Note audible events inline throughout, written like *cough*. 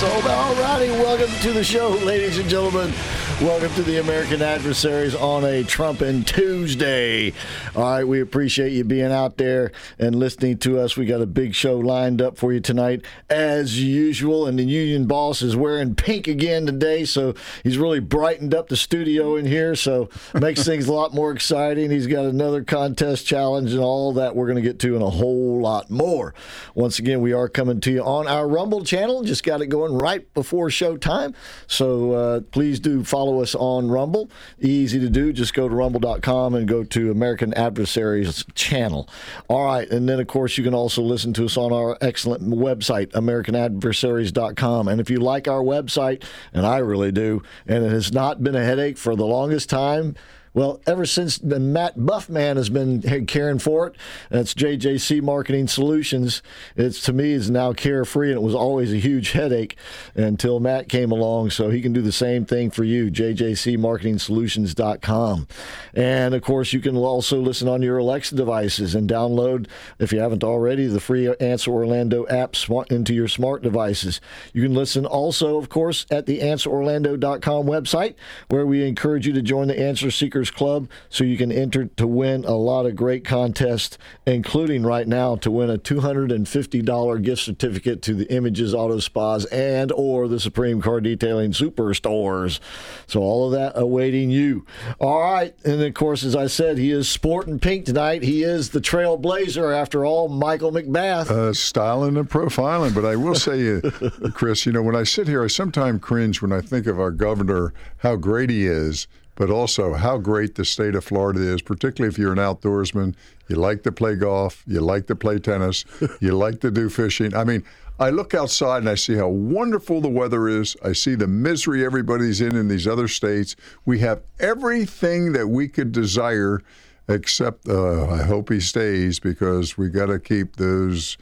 So, all righty, welcome to the show, ladies and gentlemen. Welcome to the American Adversaries on a Trumpin' Tuesday. All right, we appreciate you being out there and listening to us. We got a big show lined up for you tonight, as usual. And the union boss is wearing pink again today, so he's really brightened up the studio in here, so *laughs* makes things a lot more exciting. He's got another contest challenge and all that we're going to get to and a whole lot more. Once again, we are coming to you on our Rumble channel. Just got it going right before showtime, so uh, please do follow us on Rumble. Easy to do. Just go to rumble.com and go to American Adversaries channel. All right. And then, of course, you can also listen to us on our excellent website, AmericanAdversaries.com. And if you like our website, and I really do, and it has not been a headache for the longest time, well, ever since the Matt Buffman has been caring for it, that's JJC Marketing Solutions. It's to me is now carefree, and it was always a huge headache until Matt came along. So he can do the same thing for you. JJCMarketingSolutions.com, and of course you can also listen on your Alexa devices and download, if you haven't already, the free Answer Orlando app into your smart devices. You can listen also, of course, at the AnswerOrlando.com website, where we encourage you to join the Answer Seekers Club so you can enter to win a lot of great contests, including right now to win a $250 gift certificate to the Images Auto Spas and or the Supreme Car Detailing Superstores. So all of that awaiting you. All right, and of course, as I said, he is sporting pink tonight. He is the trailblazer after all, Michael McBath. Uh, styling and profiling, but I will say, uh, *laughs* Chris, you know, when I sit here, I sometimes cringe when I think of our governor, how great he is but also how great the state of Florida is, particularly if you're an outdoorsman. You like to play golf, you like to play tennis, *laughs* you like to do fishing. I mean, I look outside and I see how wonderful the weather is. I see the misery everybody's in in these other states. We have everything that we could desire Except, uh, I hope he stays because we got to keep those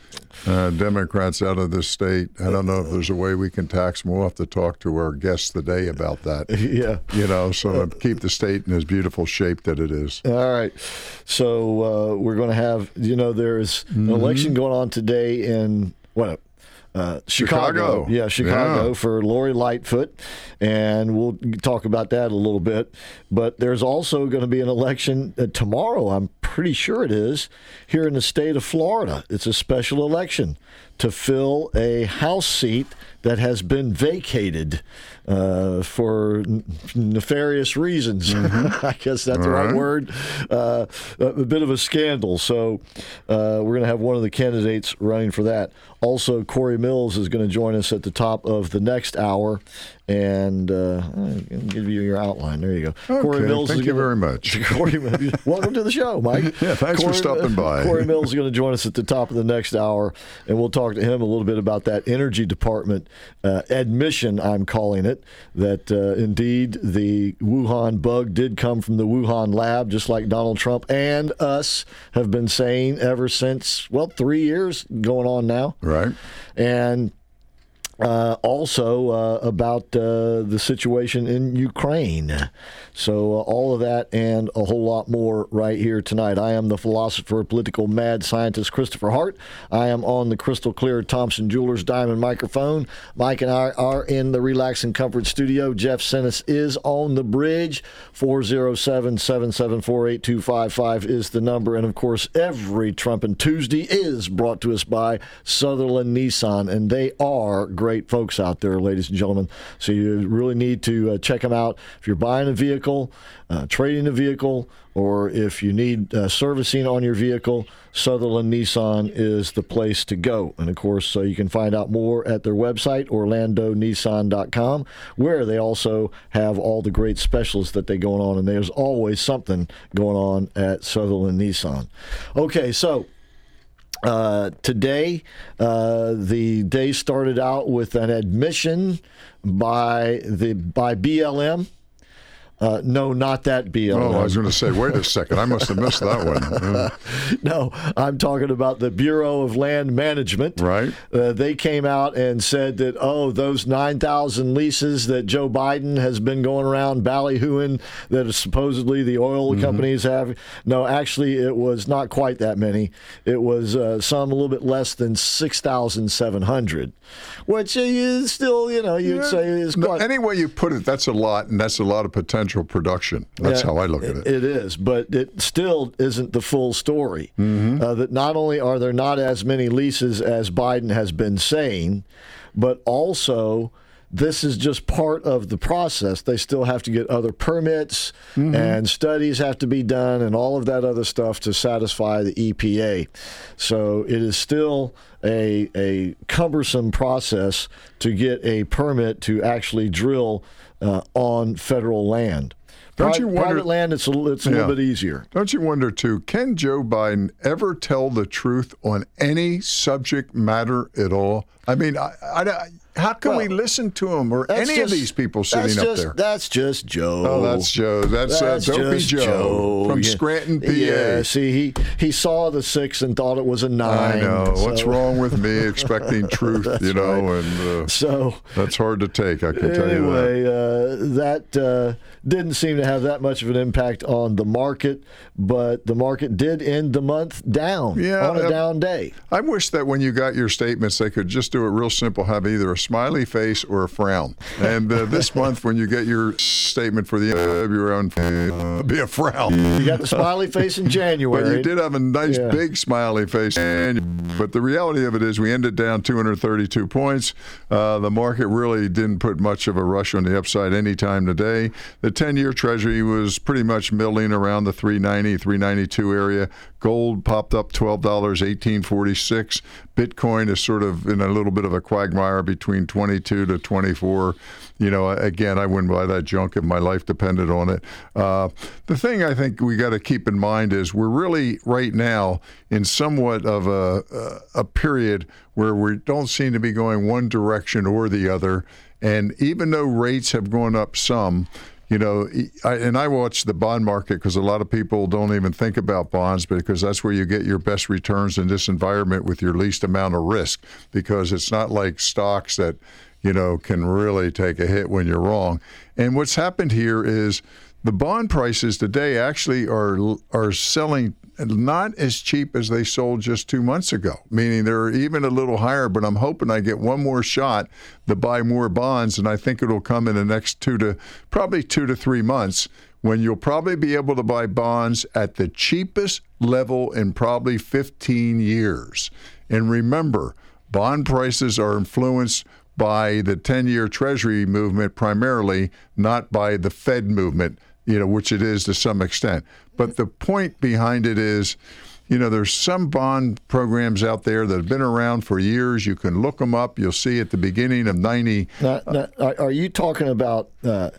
uh, Democrats out of this state. I don't know if there's a way we can tax them. We'll have to talk to our guests today about that. *laughs* Yeah. You know, so keep the state in as beautiful shape that it is. All right. So uh, we're going to have, you know, there's an election going on today in what? Uh, Chicago. Chicago. Yeah, Chicago Yeah. for Lori Lightfoot. And we'll talk about that a little bit. But there's also going to be an election uh, tomorrow, I'm pretty sure it is, here in the state of Florida. It's a special election to fill a House seat that has been vacated uh, for n- nefarious reasons. *laughs* I guess that's the right right. word. Uh, a bit of a scandal. So uh, we're going to have one of the candidates running for that. Also, Corey Mills is going to join us at the top of the next hour. And uh, I'll give you your outline. There you go. Okay, thank is you gonna- very much. *laughs* Corey, *laughs* welcome to the show, Mike. Yeah, thanks for stopping by. Corey Mills is going to join us at the top of the next hour, and we'll talk to him a little bit about that energy department uh, admission, I'm calling it, that uh, indeed the Wuhan bug did come from the Wuhan lab, just like Donald Trump and us have been saying ever since, well, three years going on now. Right? And uh, also uh, about uh, the situation in Ukraine. So, uh, all of that and a whole lot more right here tonight. I am the philosopher, political mad scientist Christopher Hart. I am on the crystal clear Thompson Jewelers Diamond microphone. Mike and I are in the Relax and Comfort studio. Jeff Sennis is on the bridge. 407 774 8255 is the number. And of course, every Trumpin' Tuesday is brought to us by Sutherland Nissan, and they are great folks out there, ladies and gentlemen. So you really need to uh, check them out if you're buying a vehicle, uh, trading a vehicle, or if you need uh, servicing on your vehicle. Sutherland Nissan is the place to go. And of course, so you can find out more at their website, orlandonissan.com, where they also have all the great specials that they going on. And there's always something going on at Sutherland Nissan. Okay, so uh, today, uh, the day started out with an admission by the by BLM. Uh, no, not that BLM. Oh, I was going to say, wait a second. I must have missed that one. Uh, *laughs* no, I'm talking about the Bureau of Land Management. Right. Uh, they came out and said that, oh, those 9,000 leases that Joe Biden has been going around ballyhooing that supposedly the oil Mm-hmm. companies have. No, actually, it was not quite that many. It was uh, some a little bit less than 6,700, which is still, you know, you'd say is no, quite. any way you put it, that's a lot, and that's a lot of potential production. That's Yeah, how I look at it. It is, but it still isn't the full story. Mm-hmm. Uh, that not only are there not as many leases as Biden has been saying, but also this is just part of the process. They still have to get other permits Mm-hmm. and studies have to be done and all of that other stuff to satisfy the EPA. So it is still a, a cumbersome process to get a permit to actually drill uh, on federal land. Don't Pri- you wonder- private land, it's a, it's a Yeah. little bit easier. Don't you wonder, too, can Joe Biden ever tell the truth on any subject matter at all? I mean, I, I- how can we listen to him or any of these people sitting up just, there? That's just Joe. Oh, that's Joe. That's, That's uh, Dopey just Joe, from Yeah. Scranton, PA. Yeah, see, he he saw the six and thought it was a nine. I know. What's wrong with me expecting *laughs* truth, you know, and uh, So that's hard to take, I can tell you that. uh, that uh, didn't seem to have that much of an impact on the market, but the market did end the month down Yeah, on a uh, down day. I wish that when you got your statements, they could just do it real simple, have either a smiley face or a frown. And uh, this *laughs* month, when you get your statement for the end of your own, uh, be a frown. You got the smiley face in January. *laughs* But you did have a nice Yeah. big smiley face. But the reality of it is, we ended down 232 points. Uh, the market really didn't put much of a rush on the upside anytime today. The 10 year Treasury was pretty much milling around the 390, 392 area. Gold popped up $12, 1846. Bitcoin is sort of in a little bit of a quagmire between 22 to 24. You know, again, I wouldn't buy that junk if my life depended on it. Uh, the thing I think we got to keep in mind is we're really right now in somewhat of a, a period where we don't seem to be going one direction or the other. And even though rates have gone up some, you know, I, and I watch the bond market because a lot of people don't even think about bonds because that's where you get your best returns in this environment with your least amount of risk because it's not like stocks that, you know, can really take a hit when you're wrong. And what's happened here is the bond prices today actually are are selling not as cheap as they sold just two months ago, meaning they're even a little higher. But I'm hoping I get one more shot to buy more bonds, and I think it'll come in the next two to probably two to three months when you'll probably be able to buy bonds at the cheapest level in probably 15 years. And remember, bond prices are influenced by the 10 year Treasury movement primarily, not by the Fed movement you know, which it is to some extent. But the point behind it is, you know, there's some bond programs out there that have been around for years. You can look them up. You'll see at the beginning of 90. Now, now, are you talking about uh,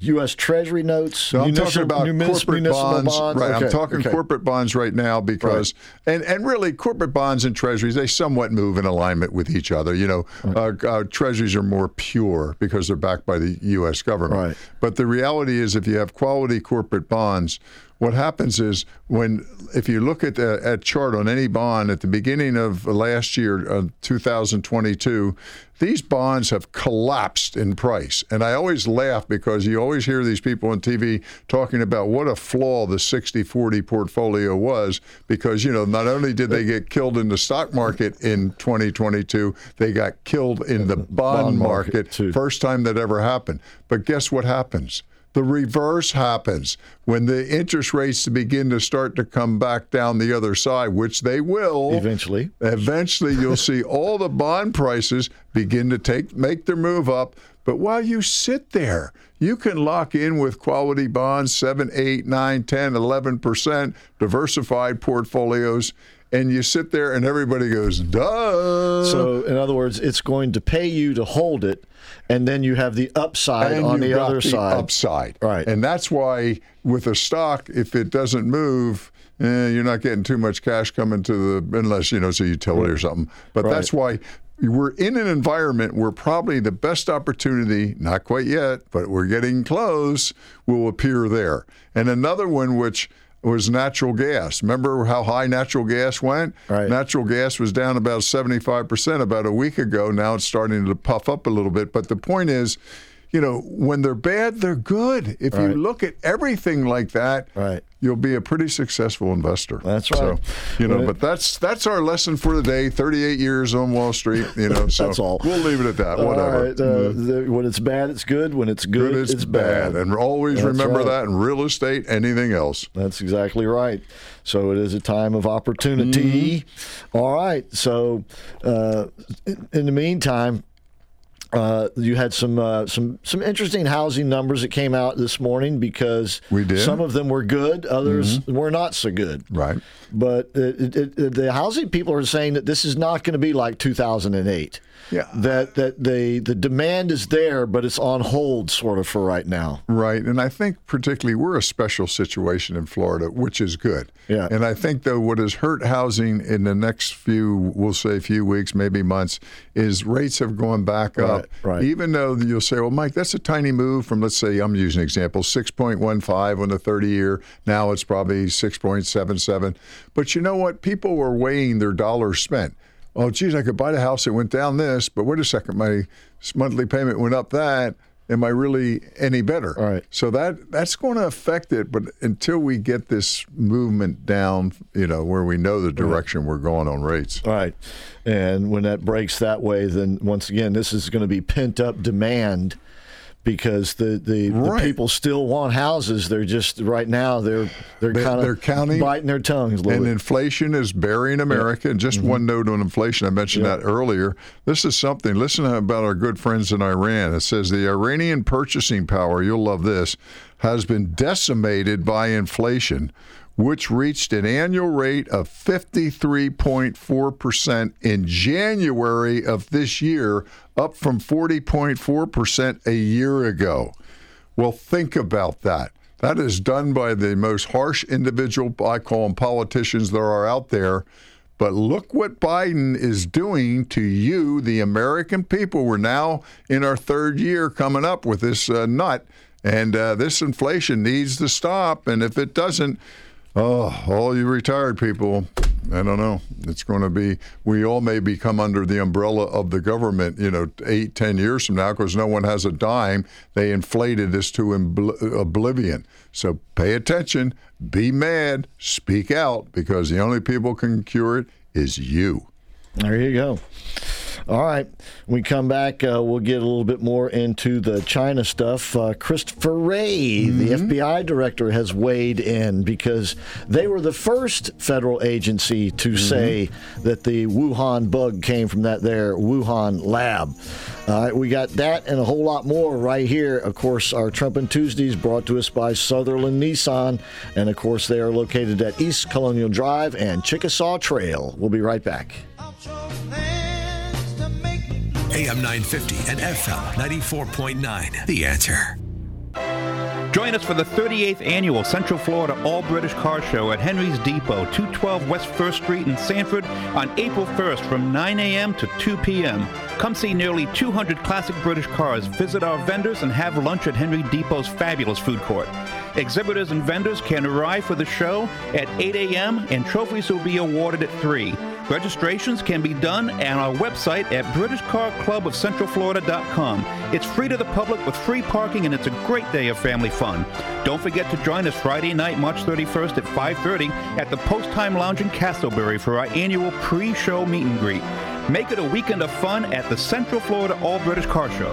U.S. Treasury notes. No, I'm talking about corporate bonds. bonds. Right. Okay. I'm talking okay. corporate bonds right now because, right. and and really, corporate bonds and treasuries they somewhat move in alignment with each other. You know, right. uh, uh, treasuries are more pure because they're backed by the U.S. government. Right. But the reality is, if you have quality corporate bonds, what happens is when if you look at the at chart on any bond at the beginning of last year, uh, 2022, these bonds have collapsed in price. And I always laugh because you always hear these people on TV talking about what a flaw the 60-40 portfolio was because you know not only did they get killed in the stock market in 2022, they got killed in the bond, bond market, market first time that ever happened. But guess what happens? The reverse happens when the interest rates begin to start to come back down the other side, which they will eventually. Eventually, you'll see *laughs* all the bond prices begin to take make their move up. But while you sit there, you can lock in with quality bonds 7, 8, 9, 10, 11%, diversified portfolios and you sit there and everybody goes, duh. So, in other words, it's going to pay you to hold it, and then you have the upside and on the other the side. Upside. Right. And that's why with a stock, if it doesn't move, eh, you're not getting too much cash coming to the, unless, you know, it's a utility or something. But Right. that's why we're in an environment where probably the best opportunity, not quite yet, but we're getting close, will appear there. And another one which was natural gas. Remember how high natural gas went? Right. Natural gas was down about 75% about a week ago. Now it's starting to puff up a little bit. But the point is, you know, when they're bad, they're good. If Right. you look at everything like that, Right. You'll be a pretty successful investor. That's So, right. you know, but that's that's our lesson for the day. 38 years on Wall Street, you know. *laughs* So That's all. We'll leave it at that. Whatever. right, uh, the, when it's bad, it's good. When it's good, Good is it's bad. And always That's remember right. that in real estate, anything else. That's exactly right. So it is a time of opportunity. Mm-hmm. All right. So uh, in the meantime, uh, you had some uh, some some interesting housing numbers that came out this morning because We did. Mm-hmm. some of them were good, others were not so good. Right. But it, it, it, the housing people are saying that this is not going to be like 2008. Yeah. That that the the demand is there, but it's on hold, sort of, for right now. Right. And I think particularly we're a special situation in Florida, which is good. Yeah. And I think though what has hurt housing in the next few we'll say few weeks, maybe months, is rates have gone back up. right. Even though you'll say, Well, Mike, that's a tiny move from let's say I'm using an example, six point one five on the thirty year. Now it's probably six point seven seven. But you know what? People were weighing their dollars spent. Oh, geez, I could buy the house. It went down this, but wait a second, my monthly payment went up that. Am I really any better? All right. So that that's going to affect it, but until we get this movement down, you know, where we know the direction we're going on rates. Right. And when that breaks that way, then once again, this is going to be pent up demand because the, the, Right. the people still want houses. They're just right now they're they're They- kind of they're counting- biting their tongues a little And inflation is burying America. And just mm-hmm. one note on inflation, I mentioned Yeah. that earlier. This is something, listen about our good friends in Iran. It says the Iranian purchasing power, you'll love this, has been decimated by inflation, which reached an annual rate of 53.4% in January of this year, up from 40.4% a year ago. Well, think about that. That is done by the most harsh individual, I call them politicians, there are out there. But look what Biden is doing to you, the American people. We're now in our third year coming up with this uh, nut, And uh, this inflation needs to stop. And if it doesn't, oh, all you retired people, I don't know. It's going to be, we all may become under the umbrella of the government, you know, eight, ten years from now because no one has a dime. They inflated this to obl- oblivion. So pay attention, be mad, speak out because the only people can cure it is you. There you go. All right. When we come back, uh, we'll get a little bit more into the China stuff. Uh, Christopher Wray, mm-hmm. the FBI director, has weighed in because they were the first federal agency to mm-hmm. say that the Wuhan bug came from that there Wuhan lab. All right, we got that and a whole lot more right here. Of course, our Trumpin' Tuesdays brought to us by Sutherland Nissan. And of course, they are located at East Colonial Drive and Chickasaw Trail. We'll be right back. AM 950 and FM 94.9. The answer. Join us for the 38th annual Central Florida All British Car Show at Henry's Depot, 212 West 1st Street in Sanford on April 1st from 9 a.m. to 2 p.m. Come see nearly 200 classic British cars, visit our vendors, and have lunch at Henry Depot's fabulous food court. Exhibitors and vendors can arrive for the show at 8 a.m. and trophies will be awarded at 3. Registrations can be done on our website at BritishCarClubOfCentralFlorida.com. It's free to the public with free parking and it's a great day of family fun. Don't forget to join us Friday night, March 31st at 5:30 at the Post Time Lounge in Casselberry for our annual pre-show meet and greet. Make it a weekend of fun at the Central Florida All British Car Show.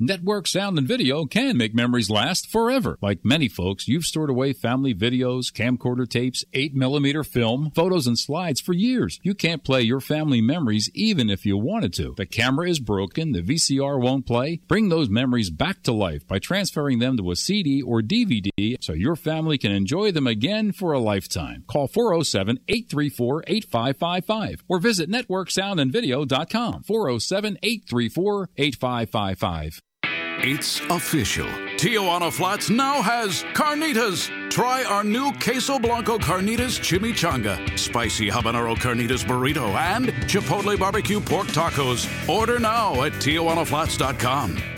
Network sound and video can make memories last forever. Like many folks, you've stored away family videos, camcorder tapes, 8mm film, photos, and slides for years. You can't play your family memories even if you wanted to. The camera is broken, the VCR won't play. Bring those memories back to life by transferring them to a CD or DVD so your family can enjoy them again for a lifetime. Call 407 834 8555 or visit networksoundandvideo.com 407 834 8555. It's official. Tijuana Flats now has carnitas. Try our new Queso Blanco Carnitas Chimichanga, Spicy Habanero Carnitas Burrito, and Chipotle Barbecue Pork Tacos. Order now at TijuanaFlats.com.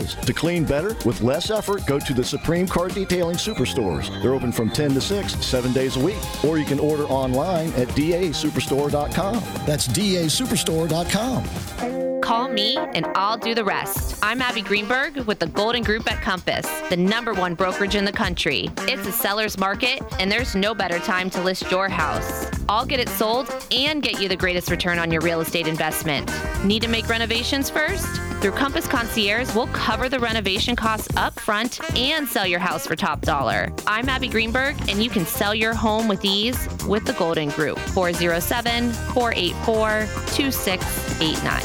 To clean better with less effort, go to the Supreme Car Detailing Superstores. They're open from 10 to 6, seven days a week. Or you can order online at dasuperstore.com. That's dasuperstore.com. Call me and I'll do the rest. I'm Abby Greenberg with the Golden Group at Compass, the number one brokerage in the country. It's a seller's market, and there's no better time to list your house. I'll get it sold and get you the greatest return on your real estate investment. Need to make renovations first? Through Compass Concierge, we'll cover the renovation costs up front and sell your house for top dollar. I'm Abby Greenberg, and you can sell your home with ease with the Golden Group. 407 484 2689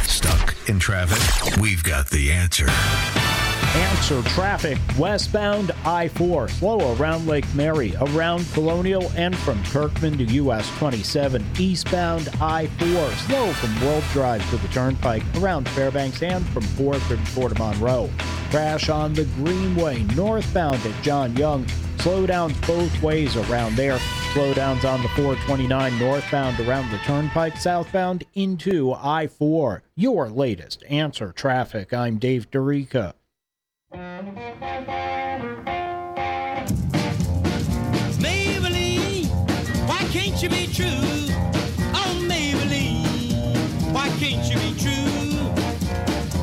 Stuck in traffic? We've got the answer. Answer traffic westbound I 4, slow around Lake Mary, around Colonial, and from Kirkman to US 27. Eastbound I 4, slow from World Drive to the Turnpike, around Fairbanks, and from 4th and Fort Monroe. Crash on the Greenway, northbound at John Young. Slowdowns both ways around there. Slowdowns on the 429 northbound around the Turnpike, southbound into I 4. Your latest answer traffic. I'm Dave Dorica. Maybellene, why can't you be true? Oh, Maybellene, why can't you be true?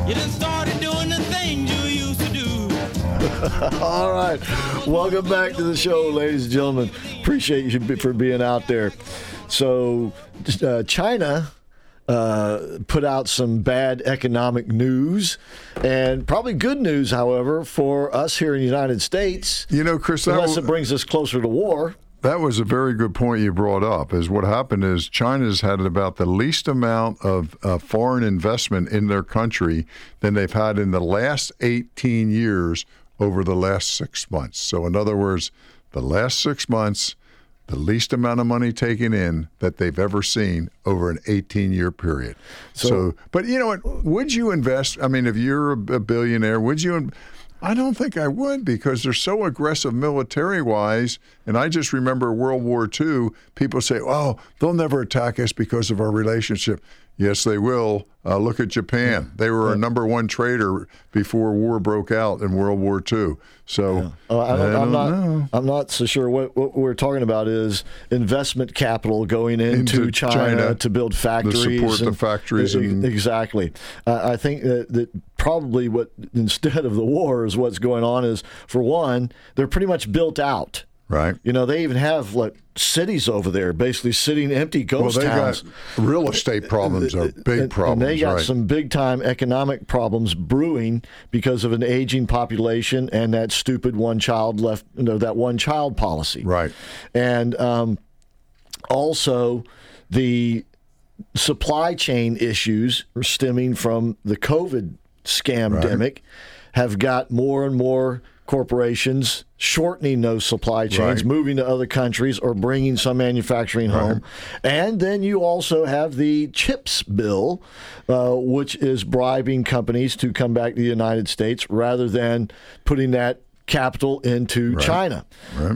You done started doing the things you used to do. *laughs* All right. Welcome back to the show, ladies and gentlemen. Appreciate you for being out there. So, uh, China uh, put out some bad economic news and probably good news, however, for us here in the United States. You know, Chris, unless it brings us closer to war. That was a very good point you brought up. Is what happened is China's had about the least amount of uh, foreign investment in their country than they've had in the last 18 years over the last six months. So, in other words, the last six months, the least amount of money taken in that they've ever seen over an 18 year period. So, but you know what? Would you invest? I mean, if you're a, a billionaire, would you? I don't think I would because they're so aggressive military wise. And I just remember World War II, people say, oh, they'll never attack us because of our relationship. Yes, they will. Uh, look at Japan. They were a number one trader before war broke out in World War II. So Uh, I don't, I I'm don't know. I'm not so sure. What, what we're talking about is investment capital going into, Into China, China to build factories, support the factories and- exactly. Uh, I think that, that probably what instead of the war is what's going on is for one, they're pretty much built out. Right. You know, they even have like cities over there, basically sitting empty Well, ghost they towns. got real estate problems are big And- problems. And they got right. some big time economic problems brewing because of an aging population and that stupid one child left, you know, that one child policy. Right. And um, also the supply chain issues stemming from the COVID scam scamdemic have got more and more corporations shortening those supply chains, Right. moving to other countries, or bringing some manufacturing home. And then you also have the CHIPS bill, uh, which is bribing companies to come back to the United States rather than putting that capital into China.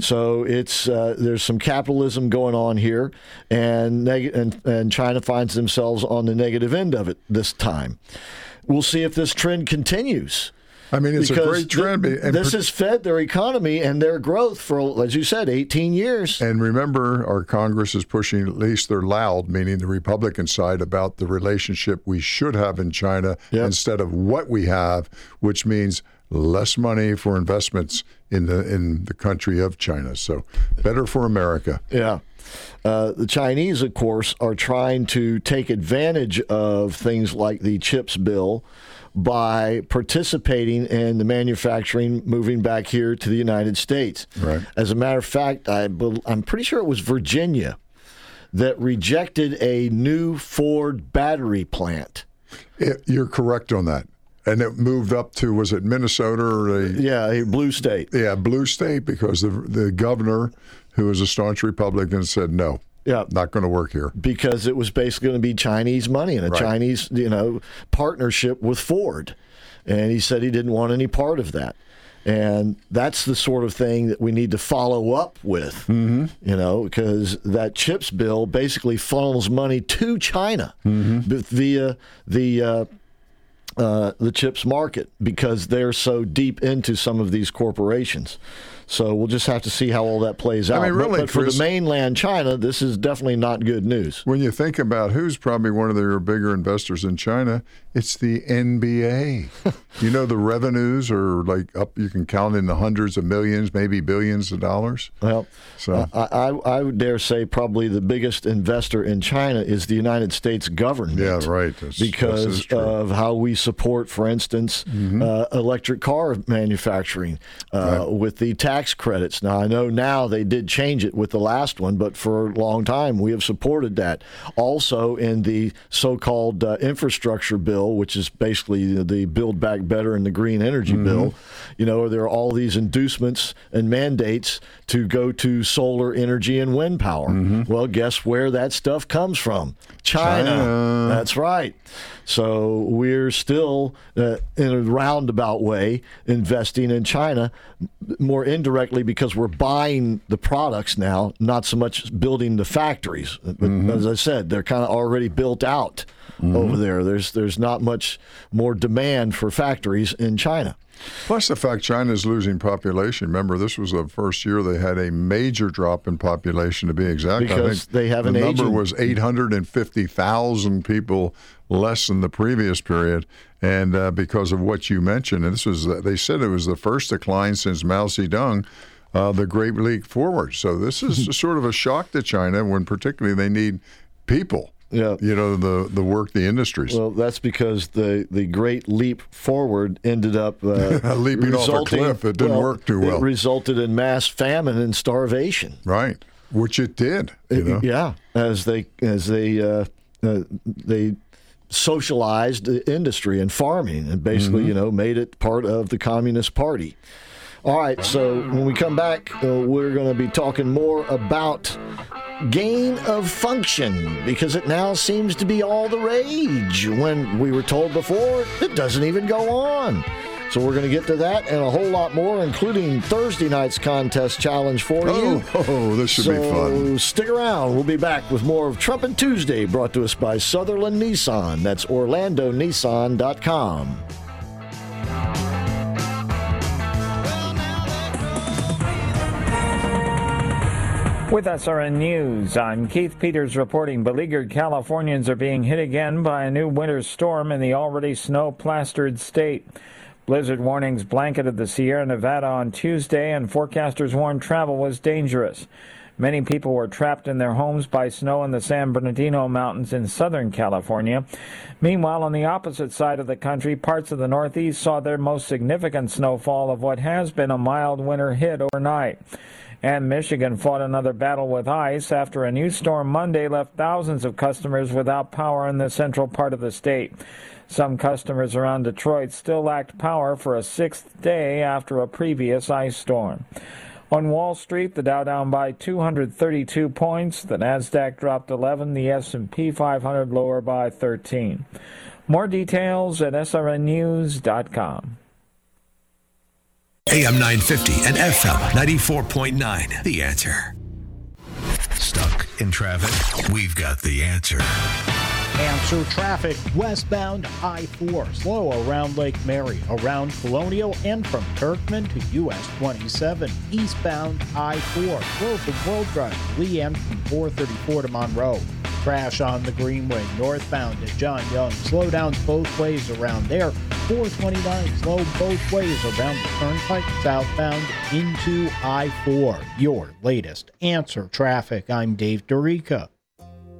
So it's uh, there's some capitalism going on here, and, neg- and and China finds themselves on the negative end of it this time. We'll see if this trend continues. I mean, it's a great trend. and this per- has fed their economy and their growth for, as you said, 18 years. And remember, our Congress is pushing, at least they're loud, meaning the Republican side, about the relationship we should have in China Yep. instead of what we have, which means less money for investments in the in the country of China. So better for America. Yeah. Uh, the Chinese, of course, are trying to take advantage of things like the CHIPS bill by participating in the manufacturing moving back here to the United States. Right. As a matter of fact, I, I'm pretty sure it was Virginia that rejected a new Ford battery plant. It- you're correct on that. And it moved up to was it Minnesota or a Yeah, a blue state. yeah blue state because the the governor, who was a staunch Republican, said no, Yeah. not going to work here. because it was basically going to be Chinese money and a Right. Chinese, you know, partnership with Ford. And he said he didn't want any part of that. And that's the sort of thing that we need to follow up with, mm-hmm. you know, because that CHIPS bill basically funnels money to China b- via the uh, uh, the chips market because they're so deep into some of these corporations. So we'll just have to see how all that plays out. I mean, really, but, for Chris- the mainland China, this is definitely not good news. When you think about who's probably one of their bigger investors in China, it's the NBA. *laughs* you know, the revenues are like up, you can count in the hundreds of millions, maybe billions of dollars. Well, So- I, I, I would dare say probably the biggest investor in China is the United States government. Yeah, right. That's- because this is true. Mm-hmm. of how we support, for instance, uh, electric car manufacturing uh, with the tax credits. Now, I know now they did change it with the last one, but for a long time we have supported that. Also, in the so called uh, infrastructure bill, which is basically the, the Build Back Better and the Green Energy Mm-hmm. bill, you know, there are all these inducements and mandates to go to solar energy and wind power. Mm-hmm. Well, guess where that stuff comes from? China. China. That's right. So we're still, uh, in a roundabout way, investing in China more indirectly because we're buying the products now, not so much building the factories. But Mm-hmm. as I said, they're kind of already built out over there. There's there's not much more demand for factories in China. Plus the fact China is losing population. Remember, this was the first year they had a major drop in population. To be exact, I Because think they have the an number aging- was eight hundred and fifty thousand people less than the previous period, and uh, because of what you mentioned, and this was they said it was the first decline since Mao Zedong. Uh, the Great Leap Forward. So this is *laughs* sort of a shock to China when particularly they need people. Yeah. You know, the the work the industries. Well, that's because the the great leap forward ended up uh, *laughs* Leaping off a cliff. It didn't work too well. It resulted in mass famine and starvation. right. Which it did. You know? Yeah, as they as they uh, uh, they socialized the industry and farming, and basically, Mm-hmm. you know, made it part of the Communist Party. All right, so when we come back, uh, we're going to be talking more about gain of function because it now seems to be all the rage. When we were told before, it doesn't even go on. So we're going to get to that and a whole lot more, including Thursday night's contest challenge for you. Oh, *laughs* oh, this should so be fun. stick around. We'll be back with more of Trumpin' Tuesday brought to us by Sutherland Nissan. That's OrlandoNissan.com. With SRN News, I'm Keith Peters reporting beleaguered Californians are being hit again by a new winter storm in the already snow plastered state. Blizzard warnings blanketed the Sierra Nevada on Tuesday, and forecasters warned travel was dangerous. Many people were trapped in their homes by snow in the San Bernardino Mountains in Southern California. Meanwhile, on the opposite side of the country, parts of the Northeast saw their most significant snowfall of what has been a mild winter hit overnight. And Michigan fought another battle with ice after a new storm Monday left thousands of customers without power in the central part of the state. Some customers around Detroit still lacked power for a sixth day after a previous ice storm. On Wall Street, the Dow down by 232 points, the Nasdaq dropped 11, the S&P 500 lower by 13. More details at srnnews.com. AM 950 and FM 94.9. The answer. Stuck in traffic? We've got the answer. Answer traffic westbound I 4, slow around Lake Mary, around Colonial, and from Kirkman to US 27. Eastbound I 4, slow from World Drive, Lee, and from 434 to Monroe. Crash on the Greenway, northbound at John Young. Slowdowns both ways around there. 429, slow both ways around the Turnpike, southbound into I 4. Your latest answer traffic. I'm Dave Dorica.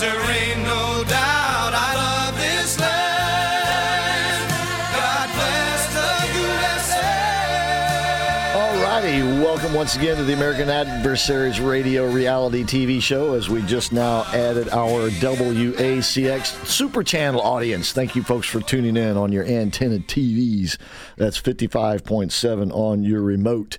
Cause there ain't no doubt I love this land. God bless the USA. All righty, welcome once again to the American Adversaries Radio reality TV show as we just now added our WACX Super Channel audience. Thank you, folks, for tuning in on your antenna TVs. That's 55.7 on your remote.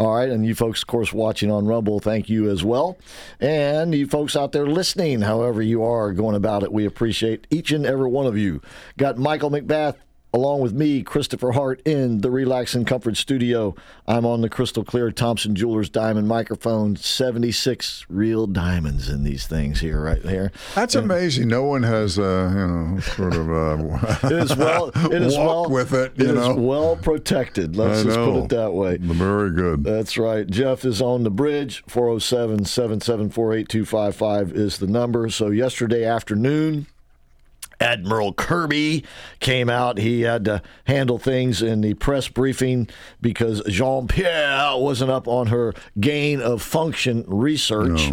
All right, and you folks, of course, watching on Rumble, thank you as well. And you folks out there listening, however you are going about it, we appreciate each and every one of you. Got Michael McBath along with me, Christopher Hart, in the Relax and Comfort Studio. I'm on the crystal clear Thompson Jewelers diamond microphone. 76 real diamonds in these things here, right there. That's amazing. No one has, uh, you know, sort of uh, It is well. *laughs* It is walk well with it. You it is know, well protected. Let's just put it that way. Very good. That's right. Jeff is on the bridge. 407 774 8255 is the number. So, yesterday afternoon, Admiral Kirby came out. He had to handle things in the press briefing because Jean Pierre wasn't up on her gain of function research.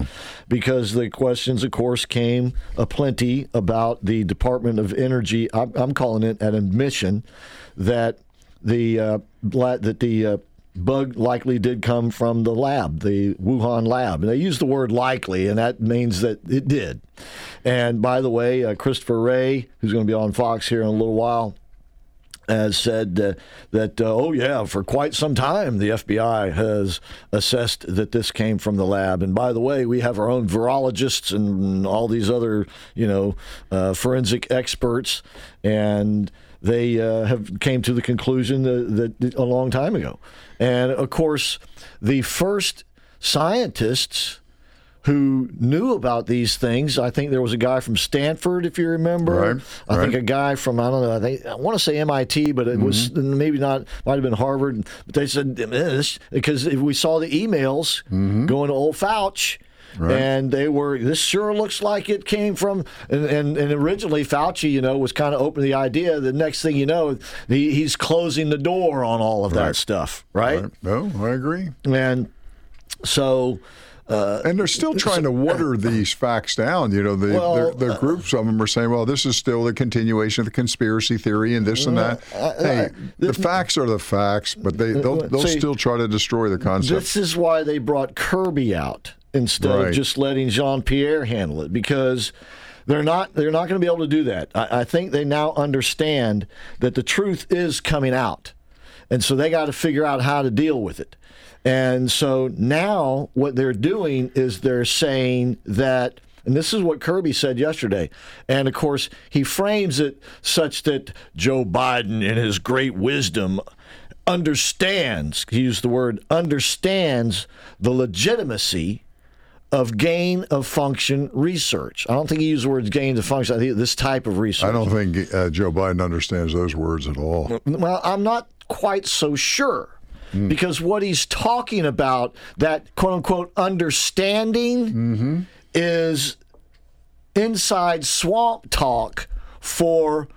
Because the questions, of course, came aplenty about the Department of Energy. I'm, I'm calling it an admission that the uh, that the uh, bug likely did come from the lab, the Wuhan lab. And they use the word likely, and that means that it did. And by the way, uh, Christopher Wray, who's going to be on Fox here in a little while, has said uh, that, uh, oh, yeah, for quite some time, the FBI has assessed that this came from the lab. And by the way, we have our own virologists and all these other, you know, uh, forensic experts. And they uh, have came to the conclusion that, that a long time ago. And of course, the first scientists who knew about these things. I think there was a guy from Stanford, if you remember. Right, I think a guy from I don't know. I think I want to say MIT, but it was Mm-hmm. maybe not. Might have been Harvard. But they said "Eh, this because we saw the emails going to old Fauci. Right. And they were. This sure looks like it came from. And, and, and originally, Fauci, you know, was kind of open to the idea. The next thing you know, he, he's closing the door on all of that Right. stuff, right? Right. No, I agree. And so, uh, And they're still trying to water *coughs* these facts down. You know, the, Well, there, there are groups of them are saying, well, this is still the continuation of the conspiracy theory and this and that. hey, the facts are the facts, but they, they'll, they'll See, still try to destroy the concept. This is why they brought Kirby out instead Right. of just letting Jean Pierre handle it because they're not they're not going to be able to do that. I, I think they now understand that the truth is coming out, and so they got to figure out how to deal with it. And so now what they're doing is they're saying that. And this is what Kirby said yesterday. And of course, he frames it such that Joe Biden, in his great wisdom, understands, he used the word understands the legitimacy of gain of function research. I don't think he used the words gain of function. I think this type of research. I don't think uh, Joe Biden understands those words at all. Well, I'm not quite so sure. Because what he's talking about, that quote unquote understanding, is inside swamp talk for,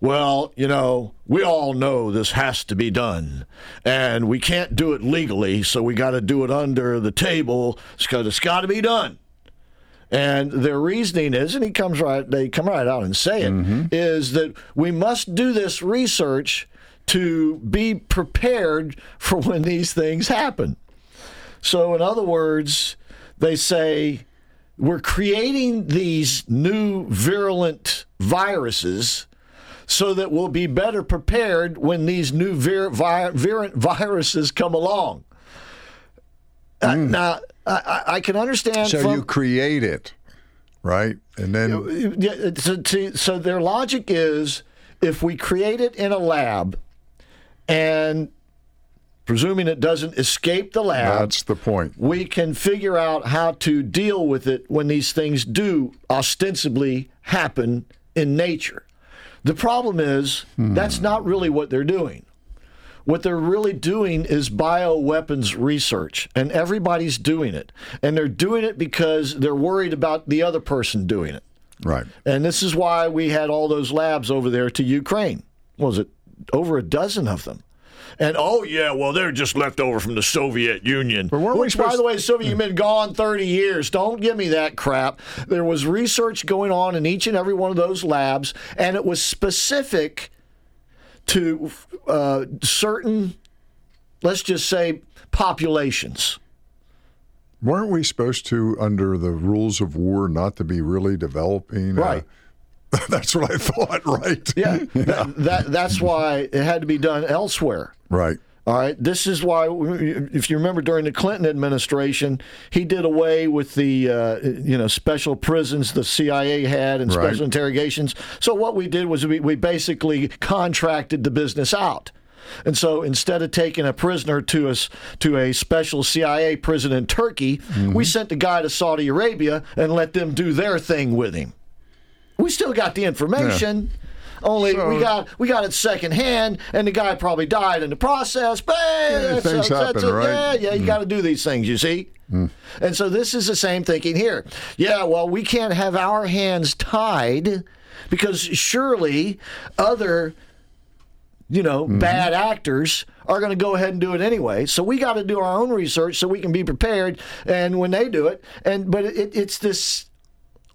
well, you know, we all know this has to be done. And we can't do it legally, so we got to do it under the table because it's got to be done. And their reasoning is, and he comes right, they come right out and say it, mm-hmm. is that we must do this research to be prepared for when these things happen. So, in other words, they say we're creating these new virulent viruses so that we'll be better prepared when these new vir- vi- virulent viruses come along. Uh, now, I, I I can understand. So from, you create it, right? And then yeah, so, to, so their logic is if we create it in a lab and presuming it doesn't escape the lab, that's the point. we can figure out how to deal with it when these things do ostensibly happen in nature. The problem is hmm. that's not really what they're doing. What they're really doing is bioweapons research, and everybody's doing it. And they're doing it because they're worried about the other person doing it. Right. And this is why we had all those labs over there to Ukraine. What was it over a dozen of them? And oh yeah, well they're just left over from the Soviet Union. weren't we Which, by the way, the Soviet Union been gone 30 years. Don't give me that crap. There was research going on in each and every one of those labs, and it was specific to uh, certain, let's just say, populations. Weren't we supposed to, under the rules of war, not to be really developing? uh, Right. *laughs* that's what I thought, right? *laughs* Yeah, That, that that's why it had to be done elsewhere. Right. All right. This is why, if you remember, during the Clinton administration, he did away with the uh, you know special prisons the CIA had and Right. special interrogations. So what we did was we, we basically contracted the business out. And so instead of taking a prisoner to us to a special CIA prison in Turkey, Mm-hmm. we sent the guy to Saudi Arabia and let them do their thing with him. We still got the information. Only So- we got we got it secondhand, and the guy probably died in the process. But Yeah, that's- things that's- happen, that's- right? Mm. Yeah, yeah, you got to do these things. You see. And so this is the same thinking here. Yeah, well, we can't have our hands tied because surely other you know, Mm-hmm. bad actors are going to go ahead and do it anyway. So we got to do our own research so we can be prepared. And when they do it, and but it, it's this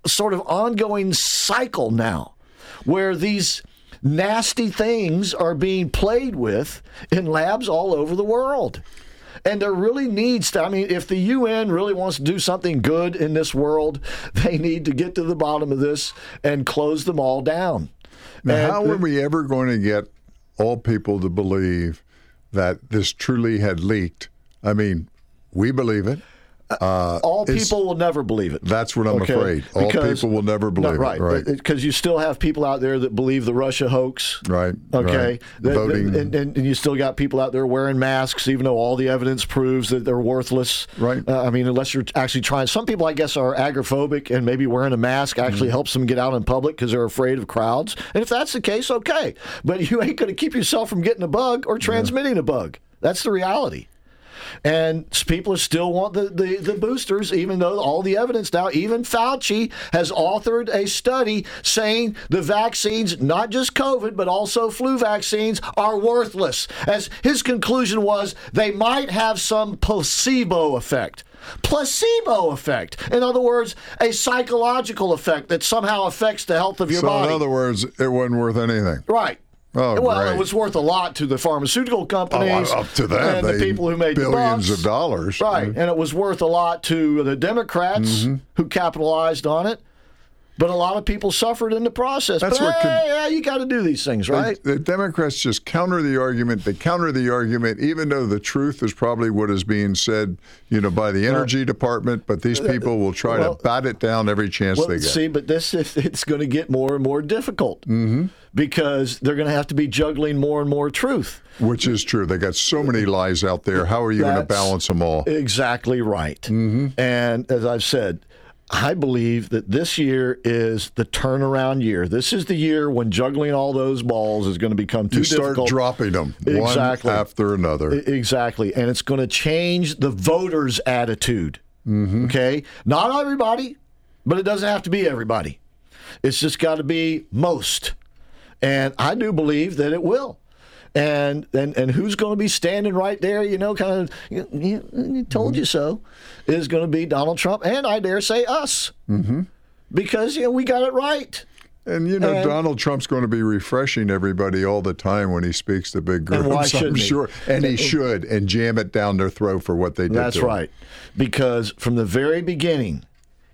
sort of ongoing cycle now where these nasty things are being played with in labs all over the world. And there really needs to, I mean, if the UN really wants to do something good in this world, *laughs* they need to get to the bottom of this and close them all down. Now, And how are we ever going to get all people to believe that this truly had leaked? I mean, we believe it. Uh, all people will never believe it. That's what I'm Okay? afraid. All Because- people will never believe No, right, it. Right. Because you still have people out there that believe the Russia hoax. Right. Okay. right. That- that- Voting. and, and, and you still got people out there wearing masks, even though all the evidence proves that they're worthless. Right. Uh, I mean, unless you're actually trying. Some people, I guess, are agoraphobic, and maybe wearing a mask actually Mm-hmm. helps them get out in public because they're afraid of crowds. And if that's the case, okay. But *laughs* you ain't going to keep yourself from getting a bug or transmitting a bug. That's the reality. And people still want the, the, the boosters, even though all the evidence now, even Fauci has authored a study saying the vaccines, not just COVID, but also flu vaccines, are worthless. As his conclusion was, they might have some placebo effect. Placebo effect. In other words, a psychological effect that somehow affects the health of your so, body. in other words, it wasn't worth anything. Right. Oh, well, great. it was worth a lot to the pharmaceutical companies Oh, up to that, and the people who made billions bucks. of dollars. Right, and it was worth a lot to the Democrats Mm-hmm. who capitalized on it. But a lot of people suffered in the process. That's but what hey, yeah, you got to do these things, right? The, the Democrats just counter the argument. They counter the argument, even though the truth is probably what is being said, you know, by the Energy Department. But these people will try well- to bat it down every chance Well, they get. see, but this is, it's going to get more and more difficult mm-hmm. because they're going to have to be juggling more and more truth. Which is true. They got so many lies out there. How are you going to balance them all? Exactly right. Mm-hmm. And as I've said, I believe that this year is the turnaround year. This is the year when juggling all those balls is going to become too You start difficult. dropping them Exactly. one after another. Exactly. And it's going to change the voters' attitude. Mm-hmm. Okay? Not everybody, but it doesn't have to be everybody. It's just got to be most. And I do believe that it will. And, and and who's going to be standing right there, you know, kind of, you, you, told you so, is going to be Donald Trump and I dare say us. Mm-hmm. Because, you know, we got it right. And you know, And- Donald Trump's going to be refreshing everybody all the time when he speaks to big groups. I'm shouldn't he? and he should, and jam it down their throat for what they did. That's right. Because from the very beginning,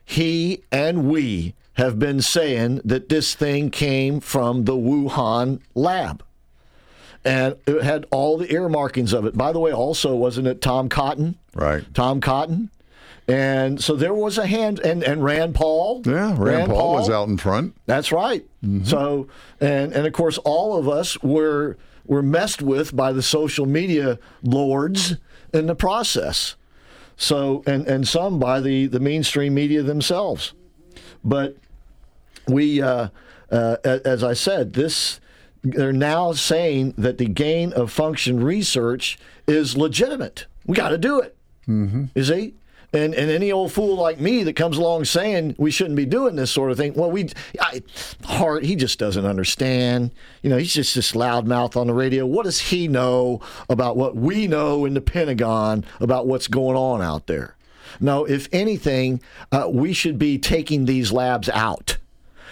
he and we have been saying that this thing came from the Wuhan lab. And it had all the earmarkings of it. By the way, also, wasn't it Tom Cotton? Right. Tom Cotton. And so there was a hand, and, and Rand Paul. Yeah, Rand, Paul, was out in front. That's right. So, and and of course, all of us were were messed with by the social media lords in the process. So, and and some by the the mainstream media themselves. But we, uh, uh, as I said, this they're now saying that the gain of function research is legitimate. We got to do it. Mm-hmm. You see? And, and any old fool like me that comes along saying we shouldn't be doing this sort of thing, well, we, I, Hart, he just doesn't understand. You know, he's just this loudmouth on the radio. What does he know about what we know in the Pentagon about what's going on out there? No, if anything, uh, we should be taking these labs out.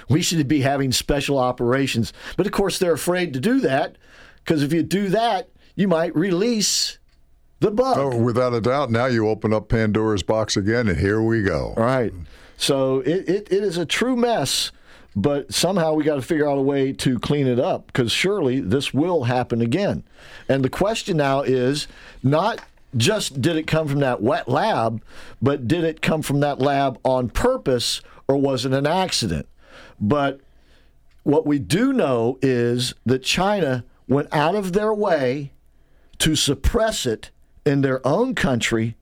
We should be having special operations. But of course, they're afraid to do that because if you do that, you might release the bug. Oh, without a doubt. Now you open up Pandora's box again, and here we go. All right. So it, it, it is a true mess, but somehow we got to figure out a way to clean it up because surely this will happen again. And the question now is not just did it come from that wet lab, but did it come from that lab on purpose or was it an accident? But what we do know is that China went out of their way to suppress it in their own country,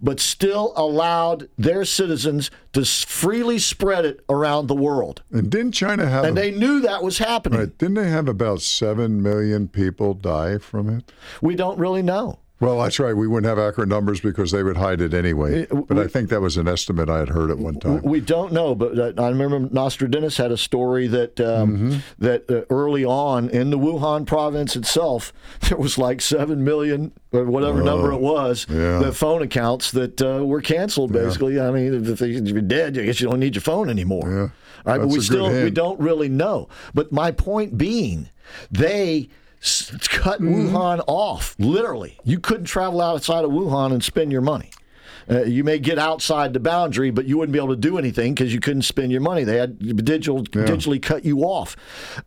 but still allowed their citizens to freely spread it around the world. And didn't China have? And a- they knew that was happening. right, didn't they have about seven million people die from it? We don't really know. Well, that's right. We wouldn't have accurate numbers because they would hide it anyway. But I think that was an estimate I had heard at one time. We don't know, but uh, I remember Nostradamus had a story that um, Mm-hmm. that uh, early on in the Wuhan province itself, *laughs* there was like seven million or whatever number it was, yeah. the phone accounts that uh, were canceled. Basically, I mean, if you're dead, I guess you don't need your phone anymore. Yeah. Right, but we still we don't really know. But my point being, they cut Mm-hmm. Wuhan off. Literally, you couldn't travel outside of Wuhan and spend your money. Uh, you may get outside the boundary, but you wouldn't be able to do anything because you couldn't spend your money. They had digital, digitally cut you off.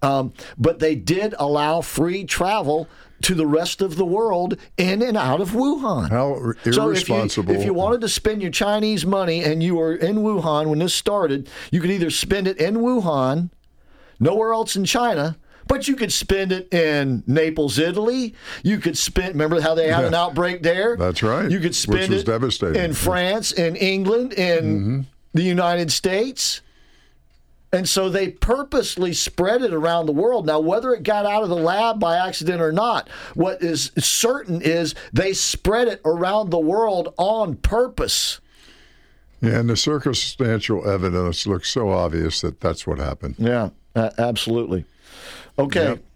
Um, but they did allow free travel to the rest of the world in and out of Wuhan. How So if you, irresponsible. if you wanted to spend your Chinese money and you were in Wuhan when this started, you could either spend it in Wuhan, nowhere else in China. But you could spend it in Naples, Italy. You could spend. Remember how they had an outbreak there? That's right, You could which spend was it devastating. Mm-hmm. in France, in England, in the United States. And so they purposely spread it around the world. Now, whether it got out of the lab by accident or not, what is certain is they spread it around the world on purpose. Yeah, and the circumstantial evidence looks so obvious that that's what happened. Yeah, absolutely. Okay. Yep.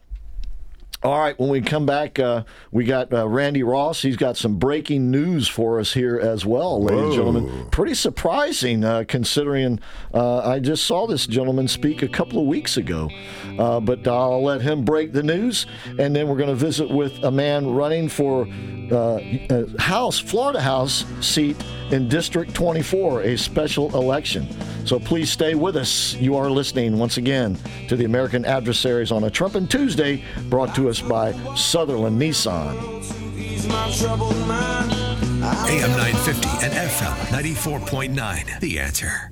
All right, when we come back, uh, we got uh, Randy Ross. He's got some breaking news for us here as well, ladies and gentlemen. Pretty surprising uh, considering uh, I just saw this gentleman speak a couple of weeks ago. Uh, but I'll let him break the news, and then we're going to visit with a man running for uh, a House, Florida House seat in District 24, a special election. So please stay with us. You are listening once again to the American Adversaries on a Trumpin' Tuesday, brought to us by Sutherlin Nissan. AM 950 and FM 94.9. The answer.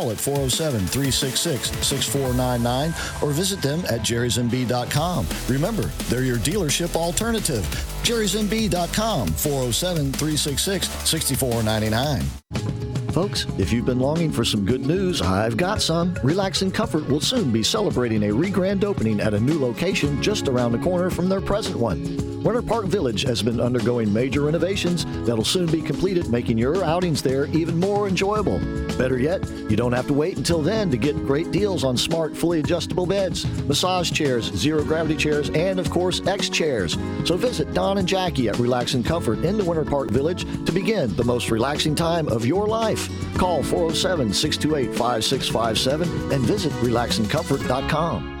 at 407 366 6499 or visit them at jerrysmb.com. Remember, they're your dealership alternative. jerrysmb.com 407 366 6499. Folks, if you've been longing for some good news, I've got some. Relax and Comfort will soon be celebrating a re-grand opening at a new location just around the corner from their present one. Winter Park Village has been undergoing major renovations that'll soon be completed, making your outings there even more enjoyable. Better yet, you don't have to wait until then to get great deals on smart, fully adjustable beds, massage chairs, zero gravity chairs, and of course, X chairs. So visit Don and Jackie at Relax and Comfort in the Winter Park Village to begin the most relaxing time of your life. Call 407 628 5657 and visit relaxandcomfort.com.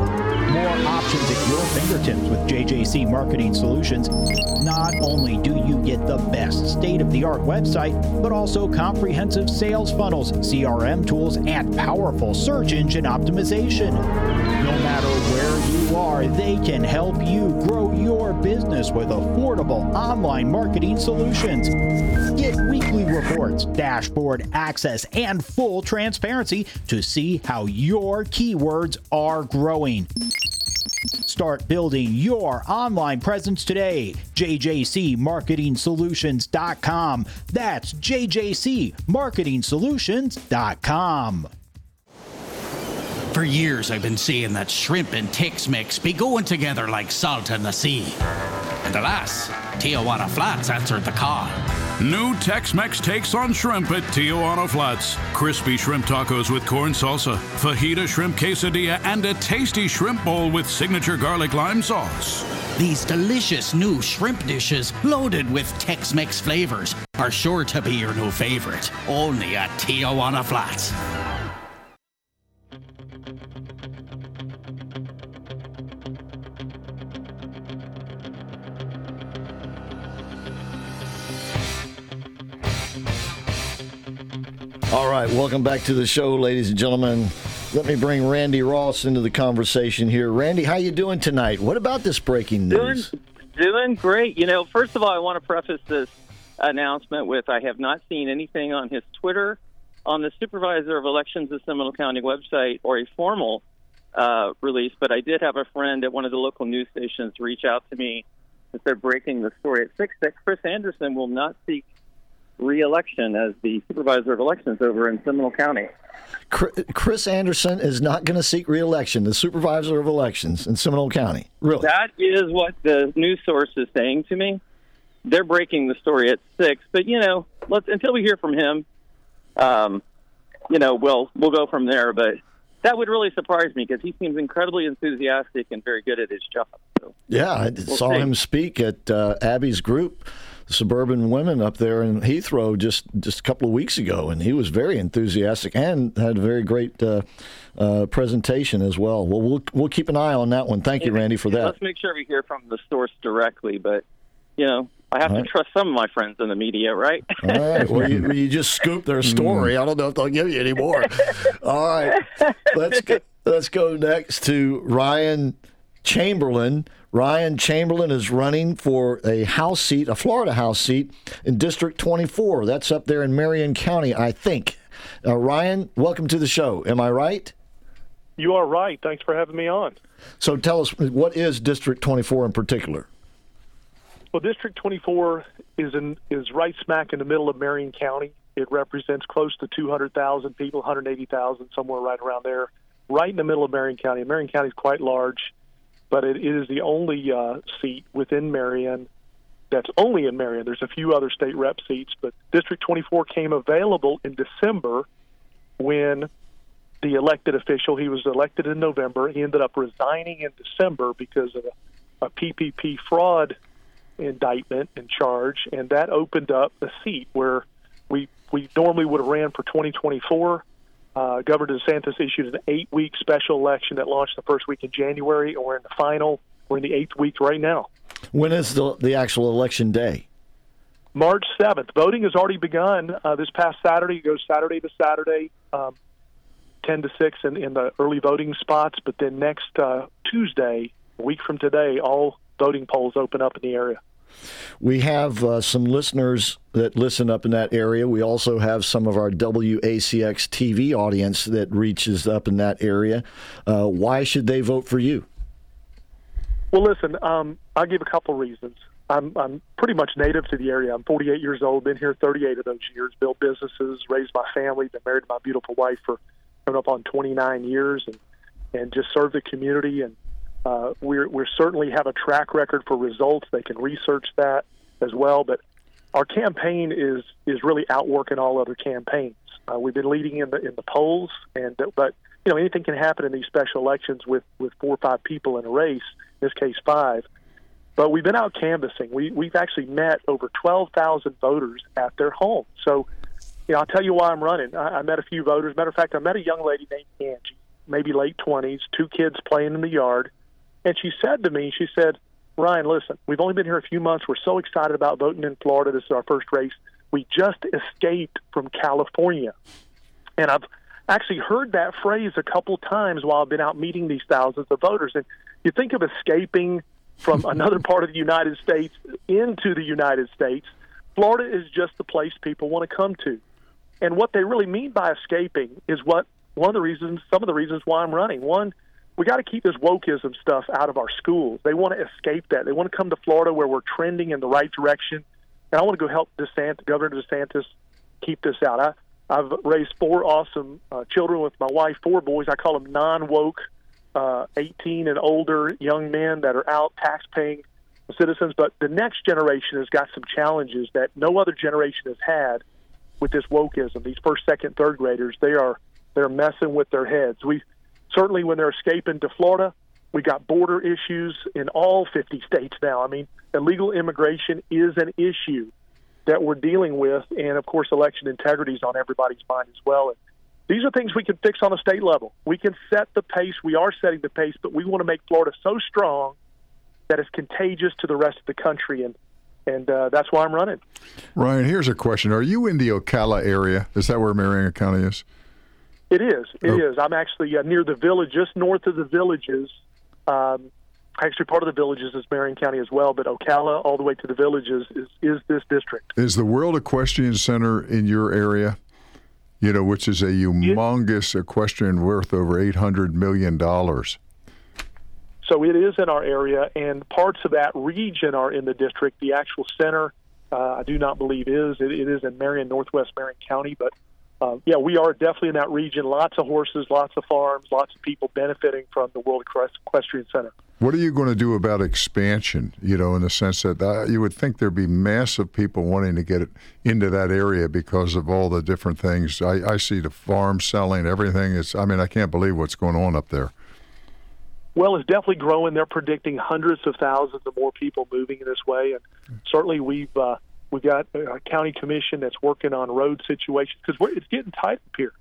More options at your fingertips with JJC Marketing Solutions. Not only do you get the best state of the art website, but also comprehensive sales funnels, CRM tools, and powerful search engine optimization. No matter where you are, they can help you grow your business with affordable online marketing solutions. Get weekly reports, dashboard access, and full transparency to see how your keywords are growing. Start building your online presence today. JJCMarketingSolutions.com. That's JJCMarketingSolutions.com. For years, I've been seeing that shrimp and Tex Mex be going together like salt and the sea. And alas, Tijuana Flats answered the call. New Tex-Mex takes on shrimp at Tijuana Flats. Crispy shrimp tacos with corn salsa, fajita shrimp quesadilla, and a tasty shrimp bowl with signature garlic lime sauce. These delicious new shrimp dishes, loaded with Tex Mex flavors, are sure to be your new favorite. Only at Tijuana Flats. All right, welcome back to the show, ladies and gentlemen. Let me bring Randy Ross into the conversation here. Randy, how you doing tonight? What about this breaking news? Doing, doing great. You know, first of all, I want to preface this announcement with I have not seen anything on his Twitter, on the Supervisor of Elections of Seminole County website, or a formal uh, release, but I did have a friend at one of the local news stations reach out to me that they're breaking the story at 6 that Chris Anderson will not seek reelection as the supervisor of elections over in Seminole County. Chris Anderson is not going to seek reelection, the supervisor of elections in Seminole County. Really? That is what the news source is saying to me. They're breaking the story at six, but you know, let's until we hear from him. Um, you know, we'll we'll go from there. But that would really surprise me because he seems incredibly enthusiastic and very good at his job. So, yeah, I we'll saw see. him speak at uh, Abby's group suburban women up there in Heathrow just just a couple of weeks ago, and he was very enthusiastic and had a very great uh, uh, presentation as well. Well, we'll we'll keep an eye on that one. Thank you, Randy, for that. Let's make sure we hear from the source directly, but you know. I have to trust some of my friends in the media, right? All right. Well, you, you just scoop their story. I don't know if they'll give you any more. All right. Let's go, let's go next to Ryan Chamberlain, Ryan Chamberlain is running for a House seat, a Florida House seat in District 24. That's up there in Marion County, I think. Uh, Ryan, welcome to the show. Am I right? You are right. Thanks for having me on. So tell us, what is District 24 in particular? Well, District 24 is in, is right smack in the middle of Marion County. It represents close to 200,000 people, 180,000, somewhere right around there, right in the middle of Marion County. Marion County is quite large but it is the only uh, seat within Marion that's only in Marion. There's a few other state rep seats, but District 24 came available in December when the elected official, he was elected in November, he ended up resigning in December because of a, a PPP fraud indictment and charge, and that opened up a seat where we we normally would have ran for 2024 uh, Governor DeSantis issued an eight week special election that launched the first week in January, and we're in the final. We're in the eighth week right now. When is the, the actual election day? March 7th. Voting has already begun uh, this past Saturday. It goes Saturday to Saturday, um, 10 to 6 in, in the early voting spots. But then next uh, Tuesday, a week from today, all voting polls open up in the area. We have uh, some listeners that listen up in that area. We also have some of our WACX TV audience that reaches up in that area. Uh, why should they vote for you? Well, listen, um, I'll give a couple reasons. I'm, I'm pretty much native to the area. I'm 48 years old, been here 38 of those years, built businesses, raised my family, been married to my beautiful wife for coming up on 29 years, and and just served the community and uh, we we certainly have a track record for results. They can research that as well. But our campaign is is really outworking all other campaigns. Uh, we've been leading in the in the polls, and but you know anything can happen in these special elections with with four or five people in a race. In this case, five. But we've been out canvassing. We we've actually met over twelve thousand voters at their home. So, you know, I'll tell you why I'm running. I, I met a few voters. Matter of fact, I met a young lady named Angie, maybe late twenties, two kids playing in the yard and she said to me, she said, Ryan, listen, we've only been here a few months. We're so excited about voting in Florida. This is our first race. We just escaped from California. And I've actually heard that phrase a couple times while I've been out meeting these thousands of voters. And you think of escaping from *laughs* another part of the United States into the United States, Florida is just the place people want to come to. And what they really mean by escaping is what one of the reasons, some of the reasons why I'm running. One, we got to keep this wokeism stuff out of our schools. They want to escape that. They want to come to Florida where we're trending in the right direction. And I want to go help DeSantis, Governor DeSantis keep this out. I, I've raised four awesome uh, children with my wife, four boys. I call them non woke, uh, 18 and older young men that are out tax paying citizens. But the next generation has got some challenges that no other generation has had with this wokeism. These first, second, third graders, they are they're messing with their heads. We certainly when they're escaping to Florida, we got border issues in all 50 states now. I mean, illegal immigration is an issue that we're dealing with, and of course, election integrity is on everybody's mind as well. And these are things we can fix on a state level. We can set the pace. We are setting the pace, but we want to make Florida so strong that it's contagious to the rest of the country. And and uh, that's why I'm running. Ryan, here's a question: Are you in the Ocala area? Is that where Marion County is? It is. It Oh. is. I'm actually uh, near the village, just north of the villages. Um, actually, part of the villages is Marion County as well, but Ocala, all the way to the villages, is is this district. Is the World Equestrian Center in your area? You know, which is a humongous equestrian worth over eight hundred million dollars. So it is in our area, and parts of that region are in the district. The actual center, uh, I do not believe is. It, it is in Marion, Northwest Marion County, but uh, yeah, we are definitely in that region. Lots of horses, lots of farms, lots of people benefiting from the World Equestrian Center. What are you going to do about expansion? You know, in the sense that uh, you would think there'd be massive people wanting to get into that area because of all the different things. I, I see the farm selling everything. Is I mean, I can't believe what's going on up there. Well, it's definitely growing. They're predicting hundreds of thousands of more people moving in this way, and certainly we've uh, we've got a county commission that's working on road situations because it's getting tight up here,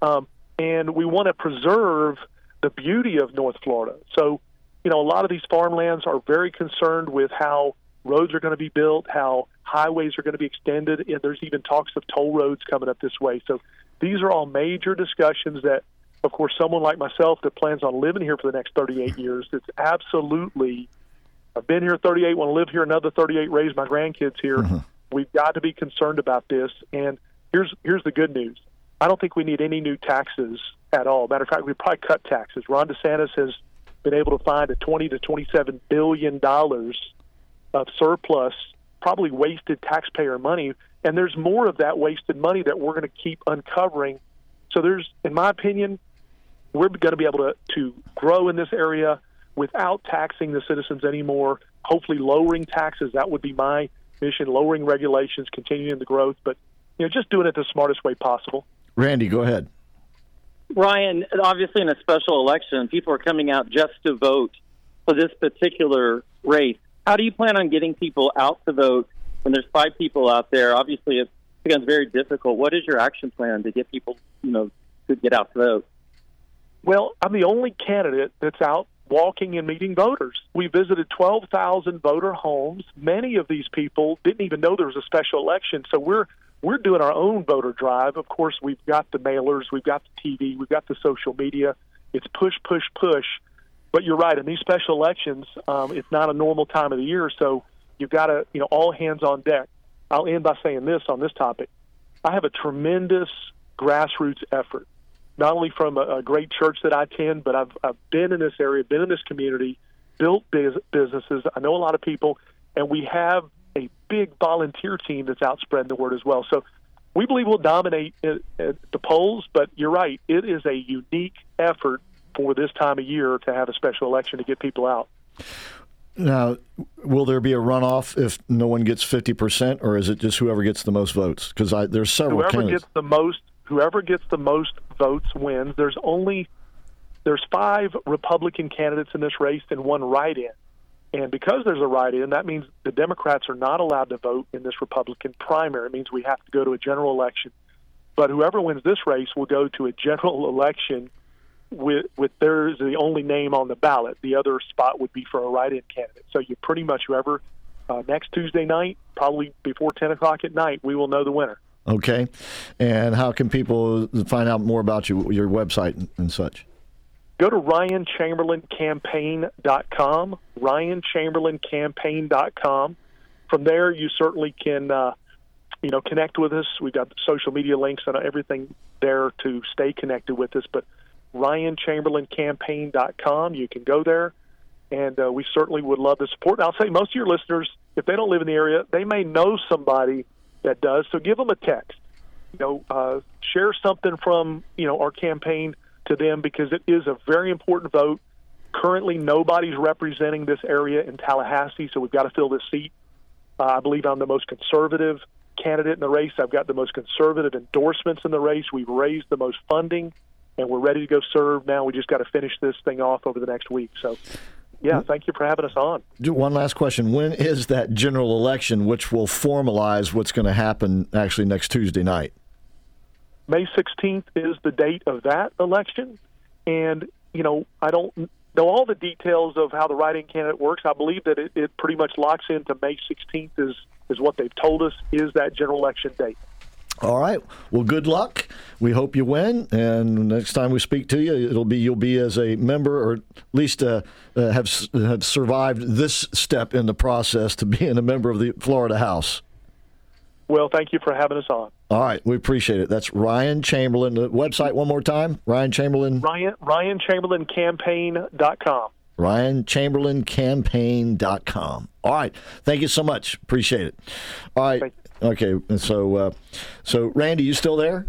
um, and we want to preserve the beauty of North Florida. So, you know, a lot of these farmlands are very concerned with how roads are going to be built, how highways are going to be extended, and there's even talks of toll roads coming up this way. So, these are all major discussions that of course, someone like myself that plans on living here for the next 38 years, it's absolutely, I've been here 38, want to live here another 38, raise my grandkids here. Mm-hmm. We've got to be concerned about this. And here's here's the good news. I don't think we need any new taxes at all. Matter of fact, we probably cut taxes. Ron DeSantis has been able to find a 20 to 27 billion dollars of surplus, probably wasted taxpayer money, and there's more of that wasted money that we're going to keep uncovering. So there's, in my opinion, we're going to be able to, to grow in this area without taxing the citizens anymore. Hopefully, lowering taxes. That would be my mission. Lowering regulations, continuing the growth, but you know, just doing it the smartest way possible. Randy, go ahead. Ryan, obviously in a special election, people are coming out just to vote for this particular race. How do you plan on getting people out to vote when there's five people out there? Obviously, it becomes very difficult. What is your action plan to get people, you know, to get out to vote? Well, I'm the only candidate that's out walking and meeting voters. We visited 12,000 voter homes. Many of these people didn't even know there was a special election, so we're we're doing our own voter drive. Of course, we've got the mailers, we've got the TV, we've got the social media. It's push, push, push. But you're right. In these special elections, um, it's not a normal time of the year, so you've got to, you know, all hands on deck. I'll end by saying this on this topic. I have a tremendous grassroots effort, not only from a, a great church that I attend, but I've, I've been in this area, been in this community, built biz- businesses. I know a lot of people, and we have a big volunteer team that's out spreading the word as well. So we believe we'll dominate at, at the polls, but you're right. It is a unique effort for this time of year to have a special election to get people out. Now, will there be a runoff if no one gets 50%, or is it just whoever gets the most votes? Because there's several whoever candidates. gets the most whoever gets the most votes wins. There's only there's five Republican candidates in this race and one write-in. And because there's a write-in, that means the Democrats are not allowed to vote in this Republican primary. It means we have to go to a general election. But whoever wins this race will go to a general *laughs* election with with theirs the only name on the ballot. The other spot would be for a write-in candidate. So you pretty much whoever uh, next Tuesday night, probably before ten o'clock at night, we will know the winner. Okay. And how can people find out more about you, your website and, such? Go to ryanchamberlaincampaign.com, ryanchamberlaincampaign.com. From there, you certainly can, uh, you know, connect with us. We've got social media links and everything there to stay connected with us. But ryanchamberlaincampaign.com, you can go there, and uh, we certainly would love the support. And I'll say most of your listeners, if they don't live in the area, they may know somebody that does. So give them a text. You know, uh, share something from you know our campaign to them because it is a very important vote. Currently, nobody's representing this area in Tallahassee, so we've got to fill this seat. Uh, I believe I'm the most conservative candidate in the race. I've got the most conservative endorsements in the race. We've raised the most funding, and we're ready to go serve. Now we just got to finish this thing off over the next week. So, yeah, thank you for having us on. One last question. When is that general election, which will formalize what's going to happen actually next Tuesday night? May 16th is the date of that election. And, you know, I don't know all the details of how the write-in candidate works. I believe that it, it pretty much locks into May 16th is is what they've told us is that general election date. All right. Well, good luck. We hope you win. And next time we speak to you, it'll be you'll be as a member, or at least uh, uh, have have survived this step in the process to being a member of the Florida House. Well, thank you for having us on. All right, we appreciate it. That's Ryan Chamberlain. The website one more time. Ryan Chamberlain. Ryan Ryan Chamberlain Campaign.com. Ryan Chamberlain Campaign.com. All right. Thank you so much. Appreciate it. All right. Okay. So, uh, so Randy, you still there?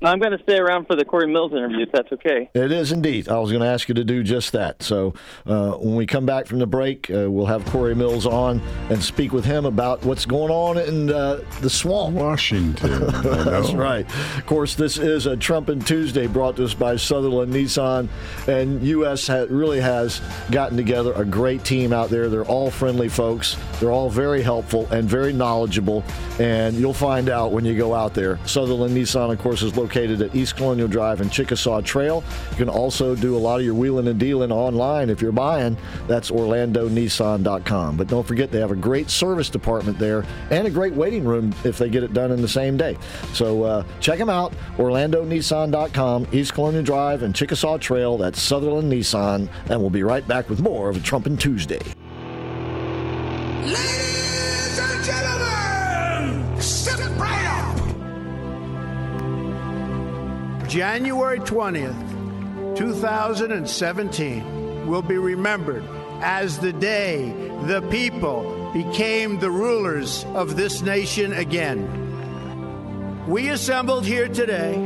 I'm going to stay around for the Corey Mills interview, if that's okay. It is indeed. I was going to ask you to do just that. So uh, when we come back from the break, uh, we'll have Corey Mills on and speak with him about what's going on in uh, the swamp. Washington. *laughs* That's right. Of course, this is a Trump Trumpin' Tuesday brought to us by Sutherlin Nissan, and U.S. Ha- really has gotten together a great team out there. They're all friendly folks. They're all very helpful and very knowledgeable, and you'll find out when you go out there. Sutherlin Nissan, of course, is located at East Colonial Drive and Chickasaw Trail. You can also do a lot of your wheeling and dealing online if you're buying. That's OrlandoNissan.com. But don't forget, they have a great service department there and a great waiting room if they get it done in the same day. So uh, check them out, OrlandoNissan.com, East Colonial Drive and Chickasaw Trail. That's Sutherlin Nissan. And we'll be right back with more of a Trumpin' Tuesday. Ladies and gentlemen, January 20th, 2017 will be remembered as the day the people became the rulers of this nation again. We assembled here today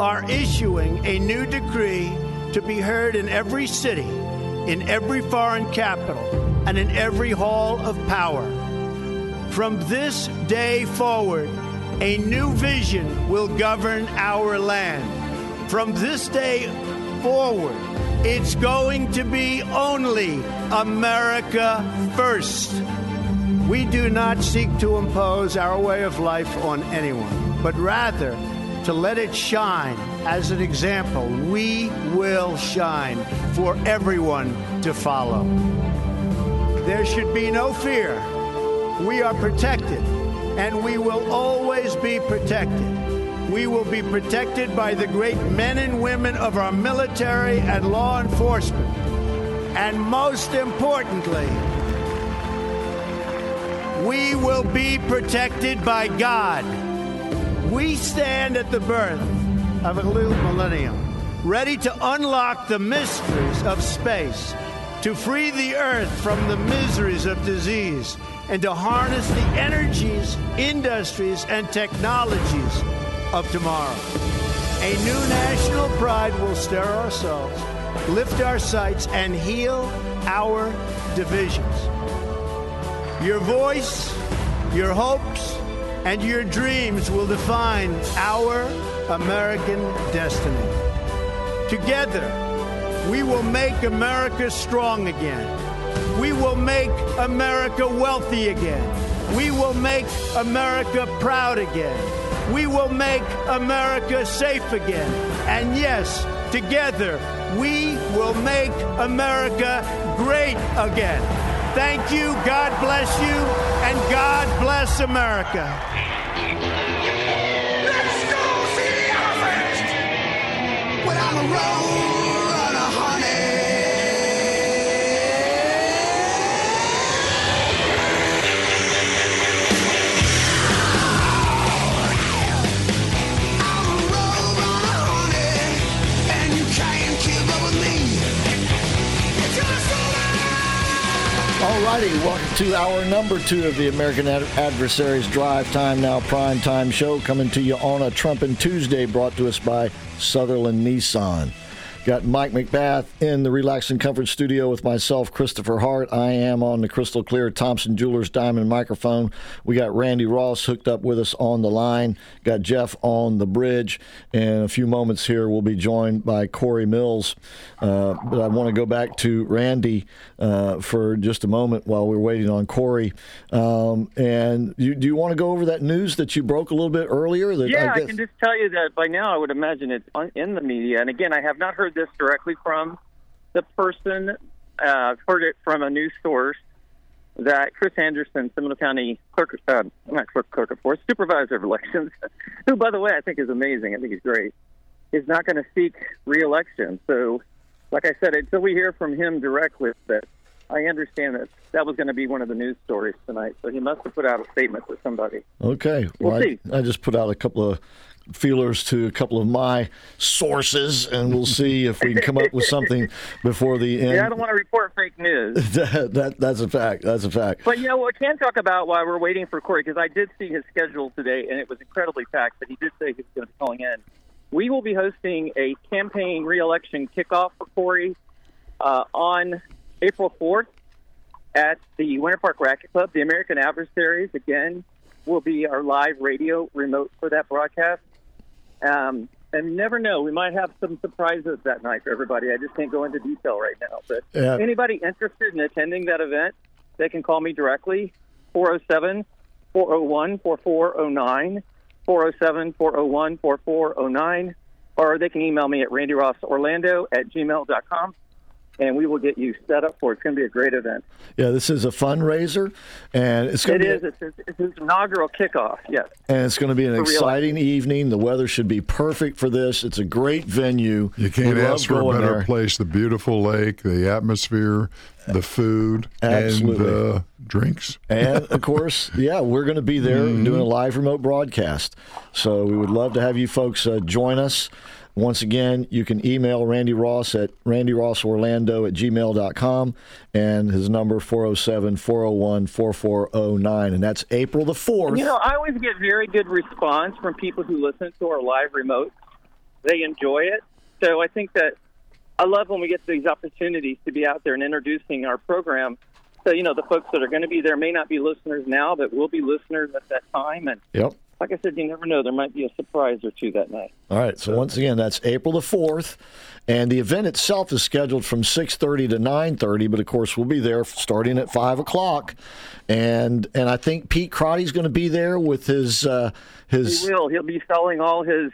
are issuing a new decree to be heard in every city, in every foreign capital, and in every hall of power. From this day forward, a new vision will govern our land. From this day forward, it's going to be only America first. We do not seek to impose our way of life on anyone, but rather to let it shine as an example. We will shine for everyone to follow. There should be no fear. We are protected, and we will always be protected. We will be protected by the great men and women of our military and law enforcement. And most importantly, we will be protected by God. We stand at the birth of a new millennium, ready to unlock the mysteries of space, to free the earth from the miseries of disease, and to harness the energies, industries, and technologies of tomorrow. A new national pride will stir ourselves, lift our sights, and heal our divisions. Your voice, your hopes, and your dreams will define our American destiny. Together, we will make America strong again. We will make America wealthy again. We will make America proud again. We will make America safe again. And yes, together, we will make America great again. Thank you, God bless you, and God bless America. Let's go see the elephant. Without a roll righty, welcome to our number two of the American Ad- Adversaries Drive Time Now Prime Time show, coming to you on a Trumpin' Tuesday, brought to us by Sutherlin Nissan. Got Mike McBath in the Relax and Comfort studio with myself, Christopher Hart. I am on the crystal clear Thompson Jewelers Diamond microphone. We got Randy Ross hooked up with us on the line. Got Jeff on the bridge. In a few moments here, we'll be joined by Corey Mills. Uh, but I want to go back to Randy uh, for just a moment while we're waiting on Corey. Um, and you, do you want to go over that news that you broke a little bit earlier? That Yeah, I, guess- can just tell you that by now I would imagine it's in the media. And again, I have not heard this directly from the person. Uh, I've heard it from a news source that Chris Anderson, Seminole County clerk, uh, not clerk, clerk of force, supervisor of elections, *laughs* who, by the way, I think is amazing. I think he's great. Is not going to seek reelection. So, like I said, until we hear from him directly, that I understand that that was going to be one of the news stories tonight. So he must have put out a statement to somebody. Okay. We'll Well, see. I, I just put out a couple of feelers to a couple of my sources, and we'll see if we can come up with something before the end. *laughs* Yeah, I don't want to report fake news. *laughs* that, that, that's a fact. That's a fact. But you know, we can talk about while we're waiting for Corey because I did see his schedule today, and it was incredibly packed. But he did say he was going to be calling in. We will be hosting a campaign reelection kickoff for Corey uh, on April fourth at the Winter Park Racquet Club. The American Adversaries again will be our live radio remote for that broadcast. Um, and you never know, we might have some surprises that night for everybody. I just can't go into detail right now. But Yeah. anybody interested in attending that event, they can call me directly, 407 401 4409, 407 401 4409, or they can email me at randyrossorlando at gmail.com, and we will get you set up for it. It's going to be a great event. Yeah, this is a fundraiser, and it's going It to be is. It's his, it's his inaugural kickoff, yes. and it's going to be an For real. exciting evening. The weather should be perfect for this. It's a great venue. You can't we ask for a better there. place. The beautiful lake, the atmosphere, the food, Absolutely. and the drinks. and of *laughs* course, yeah, we're going to be there Mm-hmm. doing a live remote broadcast. So we would love to have you folks uh, join us. Once again, you can email Randy Ross at randyrossorlando at gmail.com and his number 407 401 4409. And that's April the 4th. You know, I always get very good response from people who listen to our live remote. They enjoy it. So I think that I love when we get these opportunities to be out there and introducing our program. So, you know, the folks that are going to be there may not be listeners now, but will be listeners at that time. And Yep. Like I said, you never know. There might be a surprise or two that night. All right. So once again, that's April the fourth, and the event itself is scheduled from six thirty to nine thirty. But of course, we'll be there starting at five o'clock, and and I think Pete Crotty's going to be there with his uh, his. He will. He'll be selling all his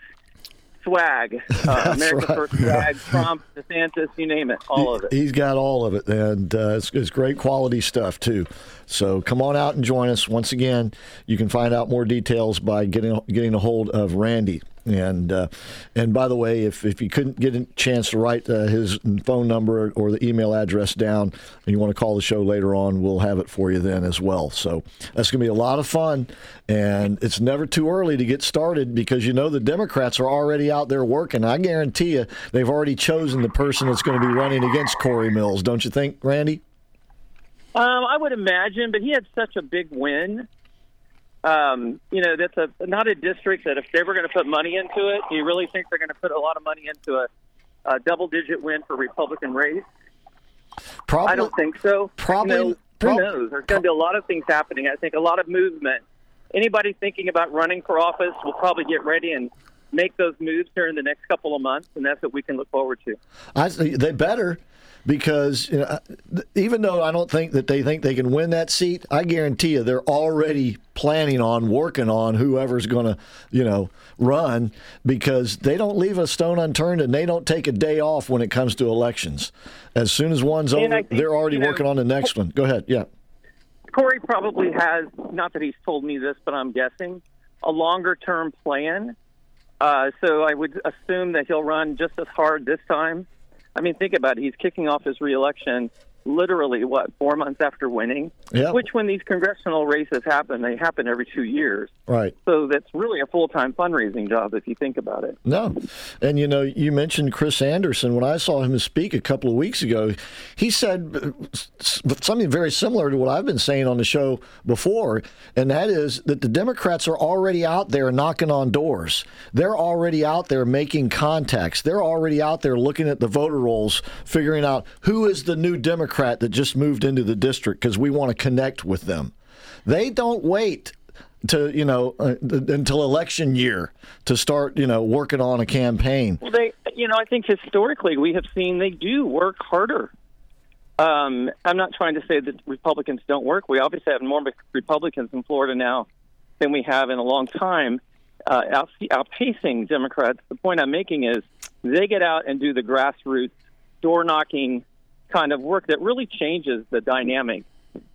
swag, *laughs* uh, America right. First swag, Trump, DeSantis, you name it, all of it. He's got all of it, and uh, it's, it's great quality stuff too. So come on out and join us. Once again, you can find out more details by getting getting a hold of Randy. And uh, and by the way, if, if you couldn't get a chance to write uh, his phone number or the email address down, and you want to call the show later on, we'll have it for you then as well. So that's going to be a lot of fun, and it's never too early to get started because you know the Democrats are already out there working. I guarantee you, they've already chosen the person that's going to be running against Corey Mills. Don't you think, Randy? Um, I would imagine, but he had such a big win. Um, you know, that's a not a district that if they were going to put money into it, do you really think they're going to put a lot of money into a, a double-digit win for Republican race? Probably. I don't think so. Probably- who knows? There's going to be a lot of things happening. I think a lot of movement. Anybody thinking about running for office will probably get ready and make those moves here in the next couple of months, and that's what we can look forward to. I, see they better because you know, even though I don't think that they think they can win that seat, I guarantee you they're already planning on working on whoever's going to, you know, run because they don't leave a stone unturned and they don't take a day off when it comes to elections. As soon as one's And over, think, they're already you know, working on the next one. Go ahead. Yeah. Corey probably has, not that he's told me this, but I'm guessing, a longer term plan. Uh, so I would assume that he'll run just as hard this time. I mean, think about it. He's kicking off his reelection literally, what, four months after winning? Yep. Which, when these congressional races happen, they happen every two years. Right. So that's really a full time fundraising job if you think about it. No. And, you know, you mentioned Chris Anderson. When I saw him speak a couple of weeks ago, he said uh, something very similar to what I've been saying on the show before, and that is that the Democrats are already out there knocking on doors. They're already out there making contacts. They're already out there looking at the voter rolls, figuring out who is the new Democrat that just moved into the district because we want to connect with them. They don't wait to you know uh, until election year to start you know working on a campaign. Well, they, you know, I think historically we have seen they do work harder. Um, I'm not trying to say that Republicans don't work. We obviously have more Republicans in Florida now than we have in a long time, uh, out, outpacing Democrats. The point I'm making is they get out and do the grassroots door knocking kind of work that really changes the dynamic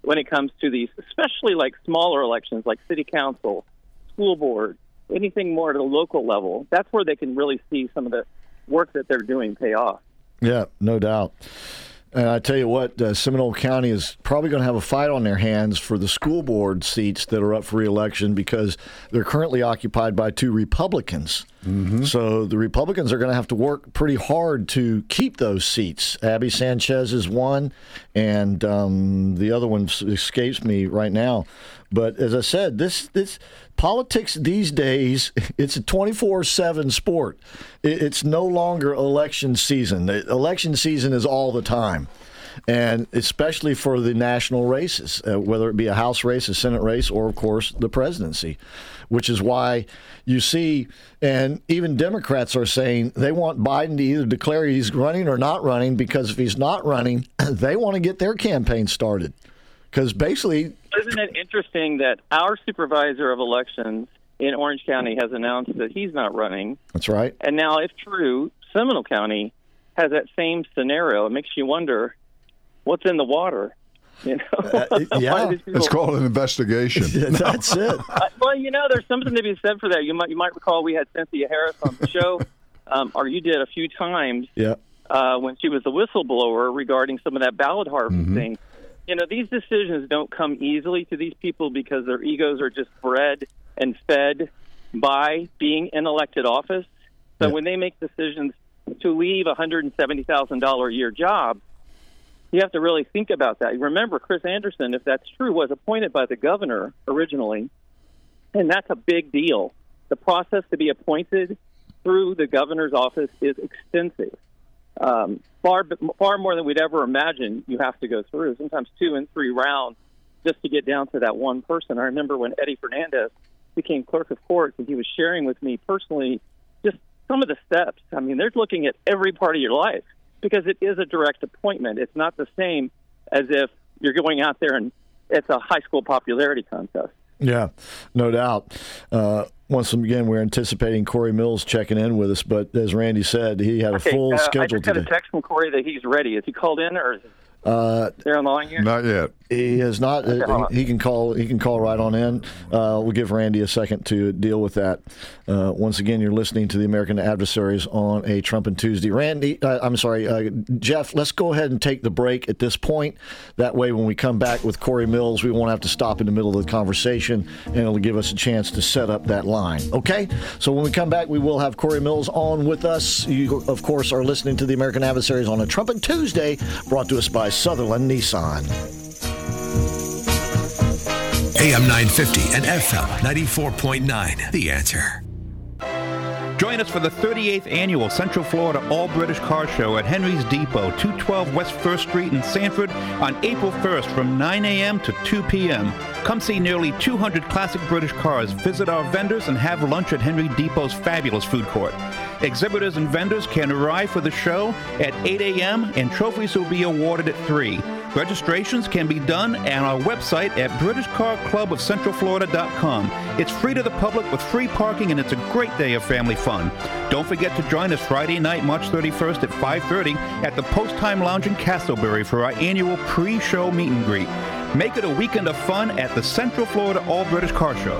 when it comes to these, especially like smaller elections like city council, school board, anything more at a local level. That's where they can really see some of the work that they're doing pay off. Yeah, no doubt. And I tell you what, uh, Seminole County is probably going to have a fight on their hands for the school board seats that are up for reelection because they're currently occupied by two Republicans. Mm-hmm. So the Republicans are going to have to work pretty hard to keep those seats. Abby Sanchez is one, and um, the other one escapes me right now. But as I said, this this politics these days *laughs* it's a 24/7 sport. It's no longer election season. The election season is all the time. And especially for the national races, uh, whether it be a House race, a Senate race, or of course the presidency, which is why you see, and even Democrats are saying they want Biden to either declare he's running or not running because if he's not running, *clears throat* they want to get their campaign started. Because basically, isn't it interesting that our supervisor of elections in Orange County has announced that he's not running? That's right. And now, if true, Seminole County has that same scenario. It makes you wonder what's in the water. You know, uh, *laughs* yeah, people... it's called an investigation. *laughs* That's it. *laughs* Uh, well, you know, there's something to be said for that. You might you might recall we had Cynthia Harris on the show, um, or you did a few times. Yeah. Uh, when she was a whistleblower regarding some of that ballot harvesting. Mm-hmm you know, these decisions don't come easily to these people because their egos are just bred and fed by being in elected office. So yeah. when they make decisions to leave a hundred and seventy thousand dollar a year job, you have to really think about that. Remember, Chris Anderson, if that's true, was appointed by the governor originally, and that's a big deal. The process to be appointed through the governor's office is extensive um, far far more than we'd ever imagine. You have to go through sometimes two and three rounds just to get down to that one person. I remember when Eddie Fernandez became clerk of courts, and he was sharing with me personally just some of the steps. I mean, they're looking at every part of your life because it is a direct appointment. It's not the same as if you're going out there and it's a high school popularity contest. Yeah, no doubt. Uh, once again, we're anticipating Corey Mills checking in with us, but as Randy said, he had a okay, full uh, schedule I just today. got a text from Corey that he's ready. Is he called in or is uh, they're on the line here? Not yet. He has not. Okay, he can call. He can call right on in. Uh, we'll give Randy a second to deal with that. Uh, once again, you're listening to the American Adversaries on a Trumpin' Tuesday. Randy, uh, I'm sorry, uh, Jeff. Let's go ahead and take the break at this point. That way, when we come back with Corey Mills, we won't have to stop in the middle of the conversation, and it'll give us a chance to set up that line. Okay. So when we come back, we will have Corey Mills on with us. You, of course, are listening to the American Adversaries on a Trumpin' Tuesday, brought to us by Sutherlin Nissan. AM 950 and FM 94.9. The answer. Join us for the 38th annual Central Florida All British Car Show at Henry's Depot, 212 West 1st Street in Sanford on April 1st from 9 a.m. to 2 p.m. Come see nearly 200 classic British cars, visit our vendors, and have lunch at Henry Depot's fabulous food court. Exhibitors and vendors can arrive for the show at 8 a.m. and trophies will be awarded at 3. Registrations can be done on our website at BritishCarClubOfCentralFlorida.com. It's free to the public with free parking and it's a great day of family fun. Don't forget to join us Friday night, March 31st at 5:30 at the Post Time Lounge in Casselberry for our annual pre-show meet and greet. Make it a weekend of fun at the Central Florida All British Car Show.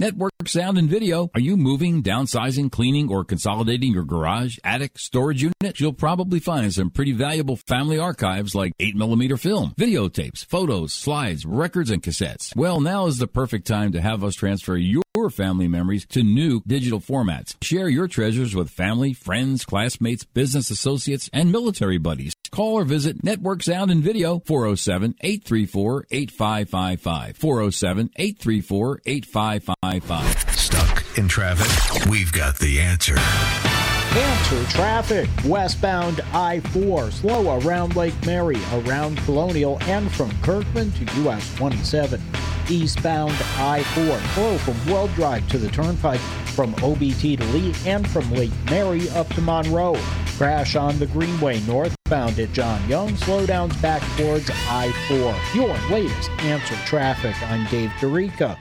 Network sound and video. Are you moving, downsizing, cleaning, or consolidating your garage, attic, storage unit? You'll probably find some pretty valuable family archives like 8mm film, videotapes, photos, slides, records, and cassettes. Well, now is the perfect time to have us transfer your family memories to new digital formats. Share your treasures with family, friends, classmates, business associates, and military buddies. Call or visit Network Sound and Video 407 834 8555. 407 834 8555. Stuck in traffic? We've got the answer. Answer traffic. Westbound I 4, slow around Lake Mary, around Colonial, and from Kirkman to US 27. Eastbound I 4, slow from Well Drive to the Turnpike, from OBT to Lee, and from Lake Mary up to Monroe. Crash on the Greenway northbound at John Young, slowdowns back towards I 4. Your latest answer traffic. I'm Dave Dorica.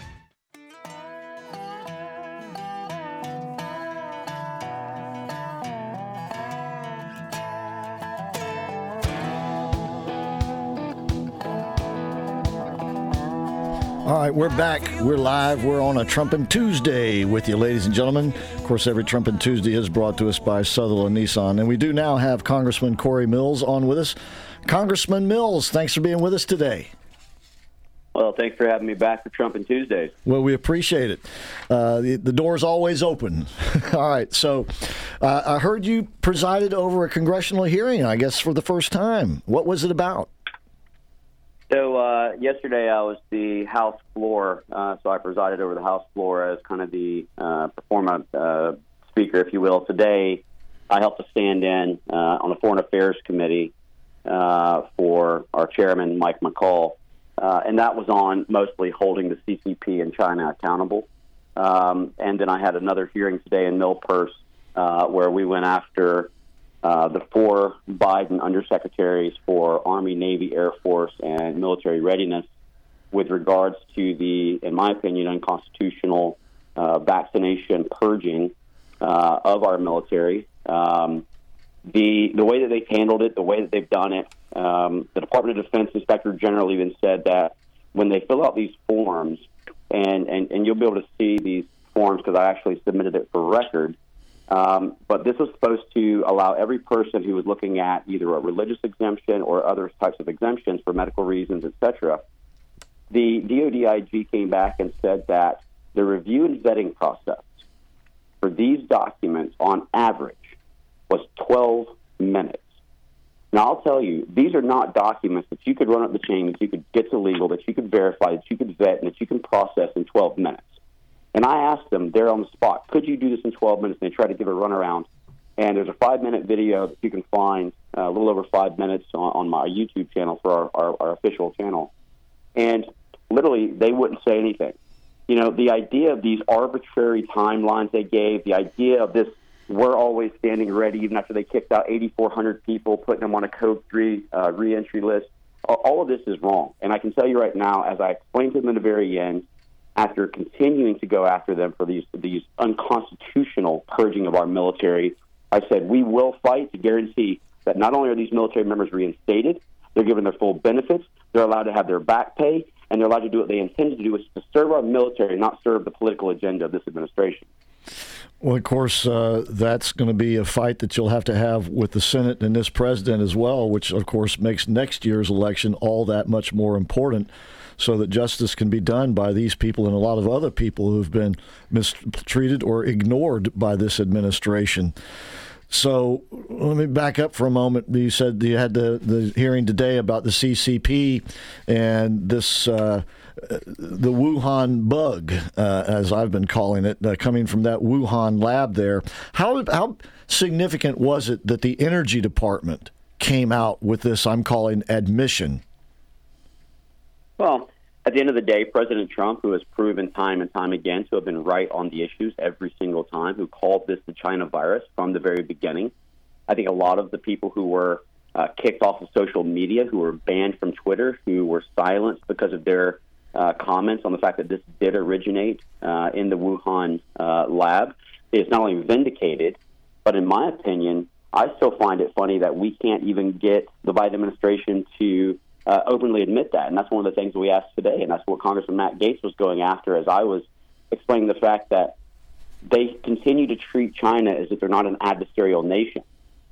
All right, we're back. We're live. We're on a Trumpin' Tuesday with you, ladies and gentlemen. Of course, every Trumpin' Tuesday is brought to us by Sutherlin Nissan. And we do now have Congressman Corey Mills on with us. Congressman Mills, thanks for being with us today. Well, thanks for having me back for Trumpin' Tuesdays. Well, we appreciate it. Uh, the, the door's always open. *laughs* All right, so uh, I heard you presided over a congressional hearing, I guess, for the first time. What was it about? So uh, yesterday I was the House floor, uh, so I presided over the House floor as kind of the uh, pro forma uh, speaker, if you will. Today I helped to stand in uh, on the Foreign Affairs Committee uh, for our chairman, Mike McCaul, uh, and that was on mostly holding the CCP and China accountable. Um, and then I had another hearing today in MilPers uh, where we went after uh, the four Biden undersecretaries for Army, Navy, Air Force, and military readiness with regards to the, in my opinion, unconstitutional uh, vaccination purging uh, of our military. Um, the the way that they've handled it, the way that they've done it, um, the Department of Defense Inspector General even said that when they fill out these forms, and, and, and you'll be able to see these forms because I actually submitted it for record. Um, but this was supposed to allow every person who was looking at either a religious exemption or other types of exemptions for medical reasons, etc. The DODIG came back and said that the review and vetting process for these documents, on average, was 12 minutes. Now, I'll tell you, these are not documents that you could run up the chain, that you could get to legal, that you could verify, that you could vet, and that you can process in 12 minutes. And I asked them there on the spot, could you do this in 12 minutes? And they tried to give a runaround. And there's a five minute video that you can find, uh, a little over five minutes on, on my YouTube channel for our, our, our official channel. And literally, they wouldn't say anything. You know, the idea of these arbitrary timelines they gave, the idea of this, we're always standing ready, even after they kicked out 8,400 people, putting them on a Code 3 uh, reentry list, all of this is wrong. And I can tell you right now, as I explained to them in the very end, after continuing to go after them for these these unconstitutional purging of our military, I said we will fight to guarantee that not only are these military members reinstated, they're given their full benefits, they're allowed to have their back pay, and they're allowed to do what they intend to do, which is to serve our military, not serve the political agenda of this administration. Well, of course, uh, that's going to be a fight that you'll have to have with the Senate and this president as well, which, of course, makes next year's election all that much more important so that justice can be done by these people and a lot of other people who've been mistreated or ignored by this administration. So let me back up for a moment. You said you had the, the hearing today about the CCP and this uh, the Wuhan bug, uh, as I've been calling it, uh, coming from that Wuhan lab there. How how significant was it that the Energy Department came out with this? I'm calling admission well, at the end of the day, President Trump, who has proven time and time again to have been right on the issues every single time, who called this the China virus from the very beginning. I think a lot of the people who were uh, kicked off of social media, who were banned from Twitter, who were silenced because of their uh, comments on the fact that this did originate uh, in the Wuhan uh, lab, is not only vindicated, but in my opinion, I still find it funny that we can't even get the Biden administration to uh, openly admit that. And that's one of the things we asked today. And that's what Congressman Matt Gaetz was going after as I was explaining the fact that they continue to treat China as if they're not an adversarial nation.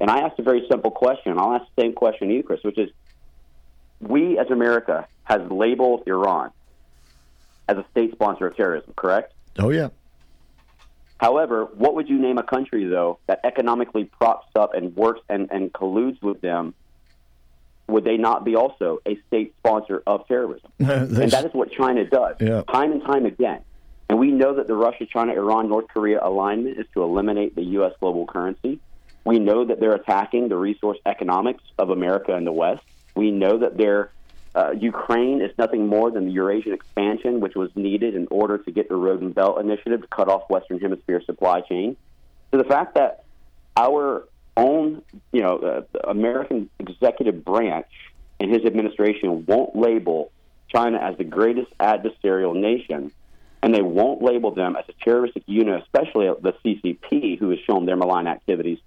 And I asked a very simple question. I'll ask the same question to you, Chris, which is we as America has labeled Iran as a state sponsor of terrorism, correct? Oh, yeah. However, what would you name a country, though, that economically props up and works and, and colludes with them would they not be also a state sponsor of terrorism? *laughs* and that is what China does, yeah. time and time again. And we know that the Russia, China, Iran, North Korea alignment is to eliminate the U.S. global currency. We know that they're attacking the resource economics of America and the West. We know that they're uh, Ukraine is nothing more than the Eurasian expansion, which was needed in order to get the Road and Belt Initiative to cut off Western Hemisphere supply chain. So the fact that our own, you know, uh, American executive branch and his administration won't label China as the greatest adversarial nation, and they won't label them as a terroristic unit, especially the CCP, who has shown their malign activities,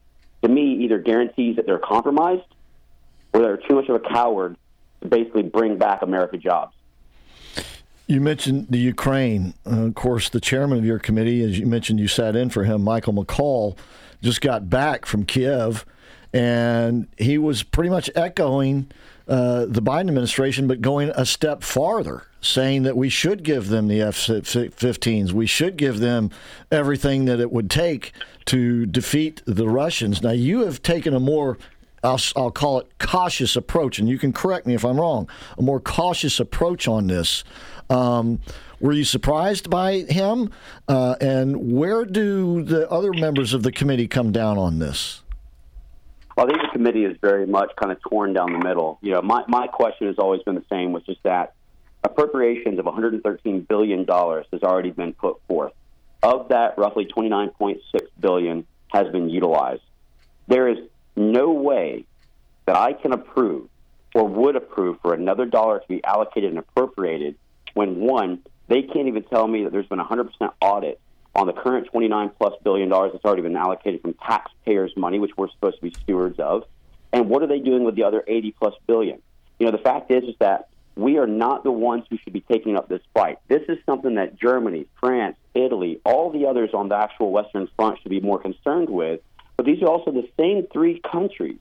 to me either guarantees that they're compromised or they're too much of a coward to basically bring back America jobs. You mentioned the Ukraine. Uh, of course, the chairman of your committee, as you mentioned, you sat in for him, Michael McCaul, just got back from Kiev, and he was pretty much echoing uh, the Biden administration, but going a step farther, saying that we should give them the F 15s. We should give them everything that it would take to defeat the Russians. Now, you have taken a more I'll, I'll call it cautious approach, and you can correct me if I'm wrong, a more cautious approach on this. Um, were you surprised by him? Uh, and where do the other members of the committee come down on this? Well, I think the committee is very much kind of torn down the middle. You know, my, my question has always been the same, which is that appropriations of $113 billion has already been put forth. Of that, roughly $29.6 billion has been utilized. There is no way that I can approve or would approve for another dollar to be allocated and appropriated when one, they can't even tell me that there's been a 100% audit on the current 29 plus billion dollars that's already been allocated from taxpayers' money, which we're supposed to be stewards of. And what are they doing with the other 80 plus billion? You know, the fact is, is that we are not the ones who should be taking up this fight. This is something that Germany, France, Italy, all the others on the actual Western Front should be more concerned with but these are also the same three countries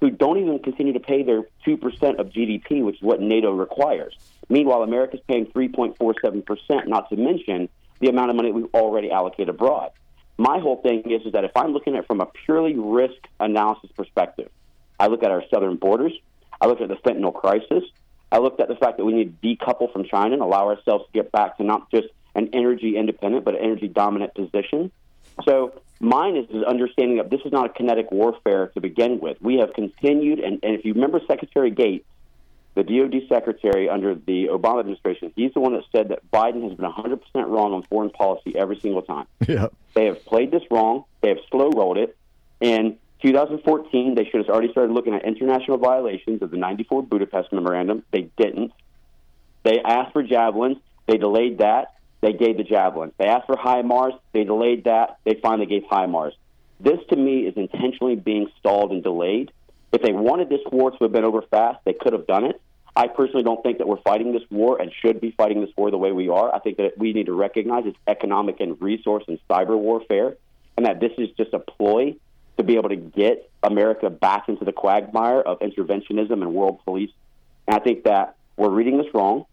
who don't even continue to pay their 2% of GDP, which is what NATO requires. Meanwhile, America's paying 3.47%, not to mention the amount of money we've already allocated abroad. My whole thing is, is that if I'm looking at it from a purely risk analysis perspective, I look at our southern borders, I look at the fentanyl crisis, I looked at the fact that we need to decouple from China and allow ourselves to get back to not just an energy independent, but an energy dominant position. So Mine is, is understanding that this is not a kinetic warfare to begin with. We have continued, and, and if you remember Secretary Gates, the DoD secretary under the Obama administration, he's the one that said that Biden has been 100% wrong on foreign policy every single time. Yeah. They have played this wrong. They have slow rolled it. In 2014, they should have already started looking at international violations of the 94 Budapest Memorandum. They didn't. They asked for javelins. They delayed that. They gave the javelins. They asked for HIMARS. They delayed that. They finally gave HIMARS. This, to me, is intentionally being stalled and delayed. If they wanted this war to have been over fast, they could have done it. I personally don't think that we're fighting this war and should be fighting this war the way we are. I think that we need to recognize it's economic and resource and cyber warfare, and that this is just a ploy to be able to get America back into the quagmire of interventionism and world police. And I think that we're reading this wrong.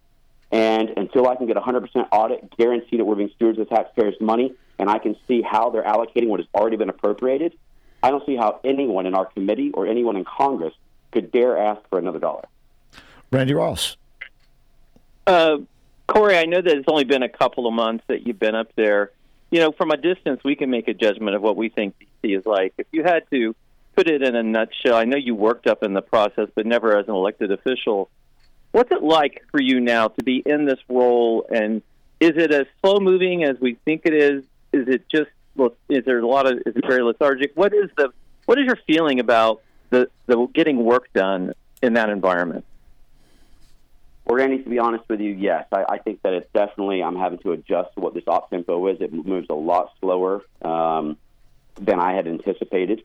And until I can get 100% audit, guarantee that we're being stewards of taxpayers' money, and I can see how they're allocating what has already been appropriated, I don't see how anyone in our committee or anyone in Congress could dare ask for another dollar. Randy Ross. Uh, Corey, I know that it's only been a couple of months that you've been up there. You know, from a distance, we can make a judgment of what we think DC is like. If you had to put it in a nutshell, I know you worked up in the process, but never as an elected official. What's it like for you now to be in this role? And is it as slow moving as we think it is? Is it just is there a lot of is it very lethargic? What is the what is your feeling about the the getting work done in that environment? Well, Randy, to be honest with you, yes, I, I think that it's definitely I'm having to adjust to what this op tempo is. It moves a lot slower um, than I had anticipated.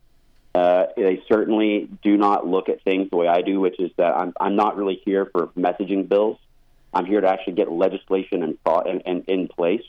Uh, they certainly do not look at things the way I do, which is that I'm, I'm not really here for messaging bills. I'm here to actually get legislation and thought and, and in place.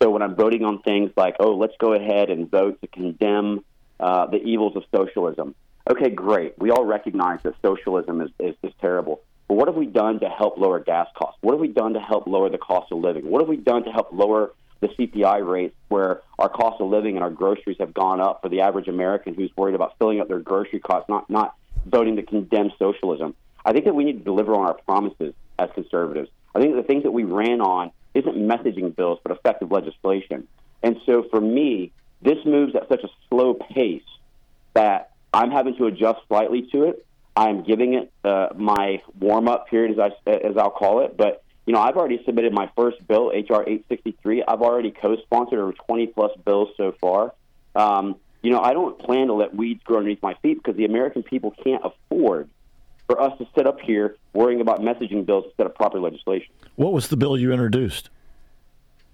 So when I'm voting on things like, oh, let's go ahead and vote to condemn uh, the evils of socialism. Okay, great. We all recognize that socialism is, is, is terrible. But what have we done to help lower gas costs? What have we done to help lower the cost of living? What have we done to help lower the CPI rates where our cost of living and our groceries have gone up for the average American who's worried about filling up their grocery costs, not not voting to condemn socialism. I think that we need to deliver on our promises as conservatives. I think the things that we ran on isn't messaging bills, but effective legislation. And so for me, this moves at such a slow pace that I'm having to adjust slightly to it. I'm giving it uh, my warm up period, as I as I'll call it. But you know, I've already submitted my first bill, HR 863. I've already co-sponsored over 20 plus bills so far. Um, you know, I don't plan to let weeds grow underneath my feet because the American people can't afford for us to sit up here worrying about messaging bills instead of proper legislation. What was the bill you introduced?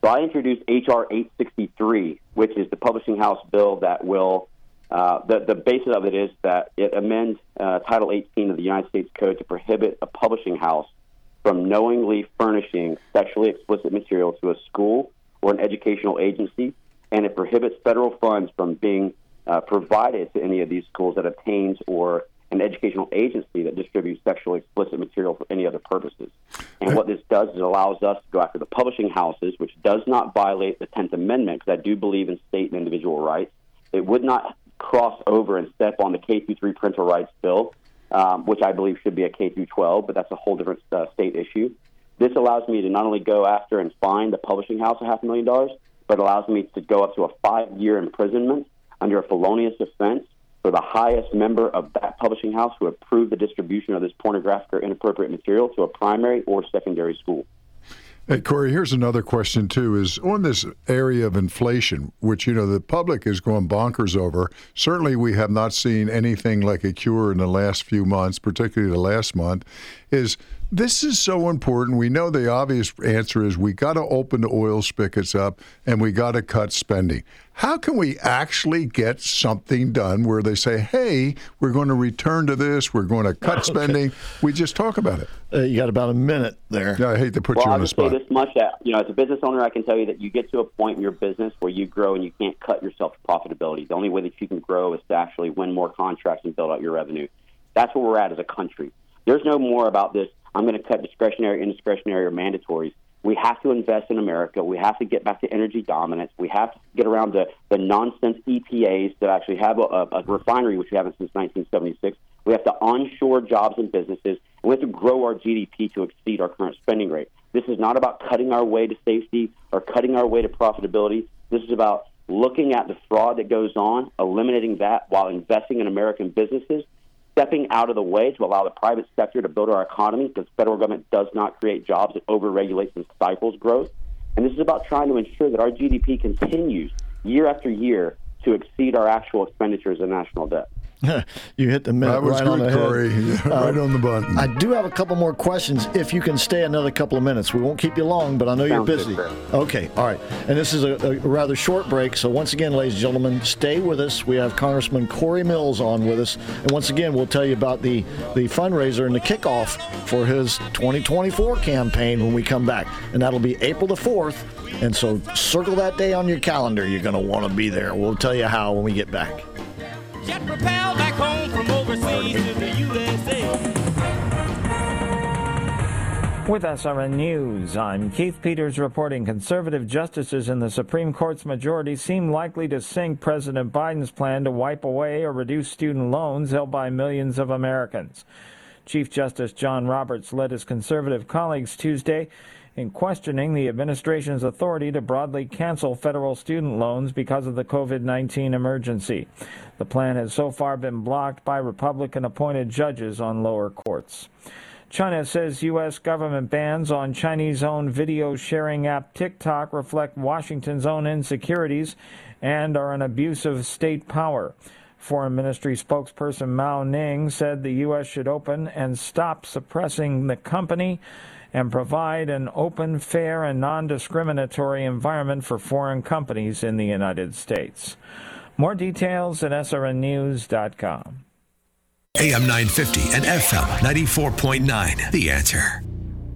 So I introduced HR 863, which is the publishing house bill that will. Uh, the, the basis of it is that it amends uh, Title 18 of the United States Code to prohibit a publishing house from knowingly furnishing sexually explicit material to a school or an educational agency, and it prohibits federal funds from being uh, provided to any of these schools that obtains or an educational agency that distributes sexually explicit material for any other purposes. And what this does is it allows us to go after the publishing houses, which does not violate the 10th Amendment, because I do believe in state and individual rights. It would not cross over and step on the K through 3 parental rights bill, um, which I believe should be a K through 12, but that's a whole different uh, state issue. This allows me to not only go after and fine the publishing house a half a million dollars, but allows me to go up to a five year imprisonment under a felonious offense for the highest member of that publishing house who approved the distribution of this pornographic or inappropriate material to a primary or secondary school. Hey, Corey, here's another question, too, is on this area of inflation, which, you know, the public is going bonkers over. Certainly, we have not seen anything like a cure in the last few months, particularly the last month, is this is so important. We know the obvious answer is we got to open the oil spigots up and we got to cut spending. How can we actually get something done where they say, hey, we're going to return to this, we're going to cut spending? We just talk about it. Uh, you got about a minute there. Yeah, I hate to put well, you I'll on the just say spot. this much that you know, as a business owner, I can tell you that you get to a point in your business where you grow and you can't cut yourself to profitability. The only way that you can grow is to actually win more contracts and build out your revenue. That's where we're at as a country. There's no more about this. I'm going to cut discretionary, indiscretionary, or mandatories. We have to invest in America. We have to get back to energy dominance. We have to get around the, the nonsense EPAs that actually have a, a, a refinery, which we haven't since 1976. We have to onshore jobs and businesses, and we have to grow our GDP to exceed our current spending rate. This is not about cutting our way to safety or cutting our way to profitability. This is about looking at the fraud that goes on, eliminating that while investing in American businesses, stepping out of the way to allow the private sector to build our economy because the federal government does not create jobs, it overregulates and stifles growth. And this is about trying to ensure that our GDP continues year after year to exceed our actual expenditures and national debt. *laughs* you hit the minute That was right on good, the head. Corey. *laughs* right uh, on the button. I do have a couple more questions if you can stay another couple of minutes. We won't keep you long, but I know Sounds you're busy. sir. okay, all right. And this is a, a rather short break. So, once again, ladies and gentlemen, stay with us. We have Congressman Corey Mills on with us. And once again, we'll tell you about the, the fundraiser and the kickoff for his 2024 campaign when we come back. And that'll be April the 4th. And so, circle that day on your calendar. You're going to want to be there. We'll tell you how when we get back. Jet propelled back home from overseas to the USA. With SRN News, I'm Keith Peters reporting conservative justices in the Supreme Court's majority seem likely to sink President Biden's plan to wipe away or reduce student loans held by millions of Americans. Chief Justice John Roberts led his conservative colleagues Tuesday in questioning the administration's authority to broadly cancel federal student loans because of the COVID 19 emergency. The plan has so far been blocked by Republican appointed judges on lower courts. China says U.S. government bans on Chinese owned video sharing app TikTok reflect Washington's own insecurities and are an abuse of state power. Foreign Ministry spokesperson Mao Ning said the U.S. should open and stop suppressing the company and provide an open, fair, and non discriminatory environment for foreign companies in the United States. More details at srnnews.com. AM 950 and FM 94.9. The answer.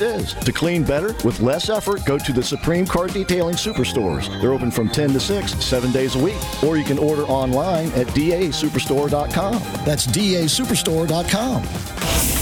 is. To clean better with less effort, go to the Supreme Car Detailing Superstores. They're open from 10 to 6, seven days a week. Or you can order online at dasuperstore.com. That's dasuperstore.com.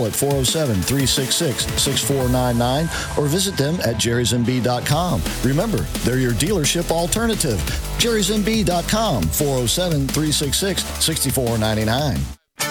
at 407 366 6499 or visit them at jerrysmb.com. Remember, they're your dealership alternative. jerrysmb.com 407 366 6499.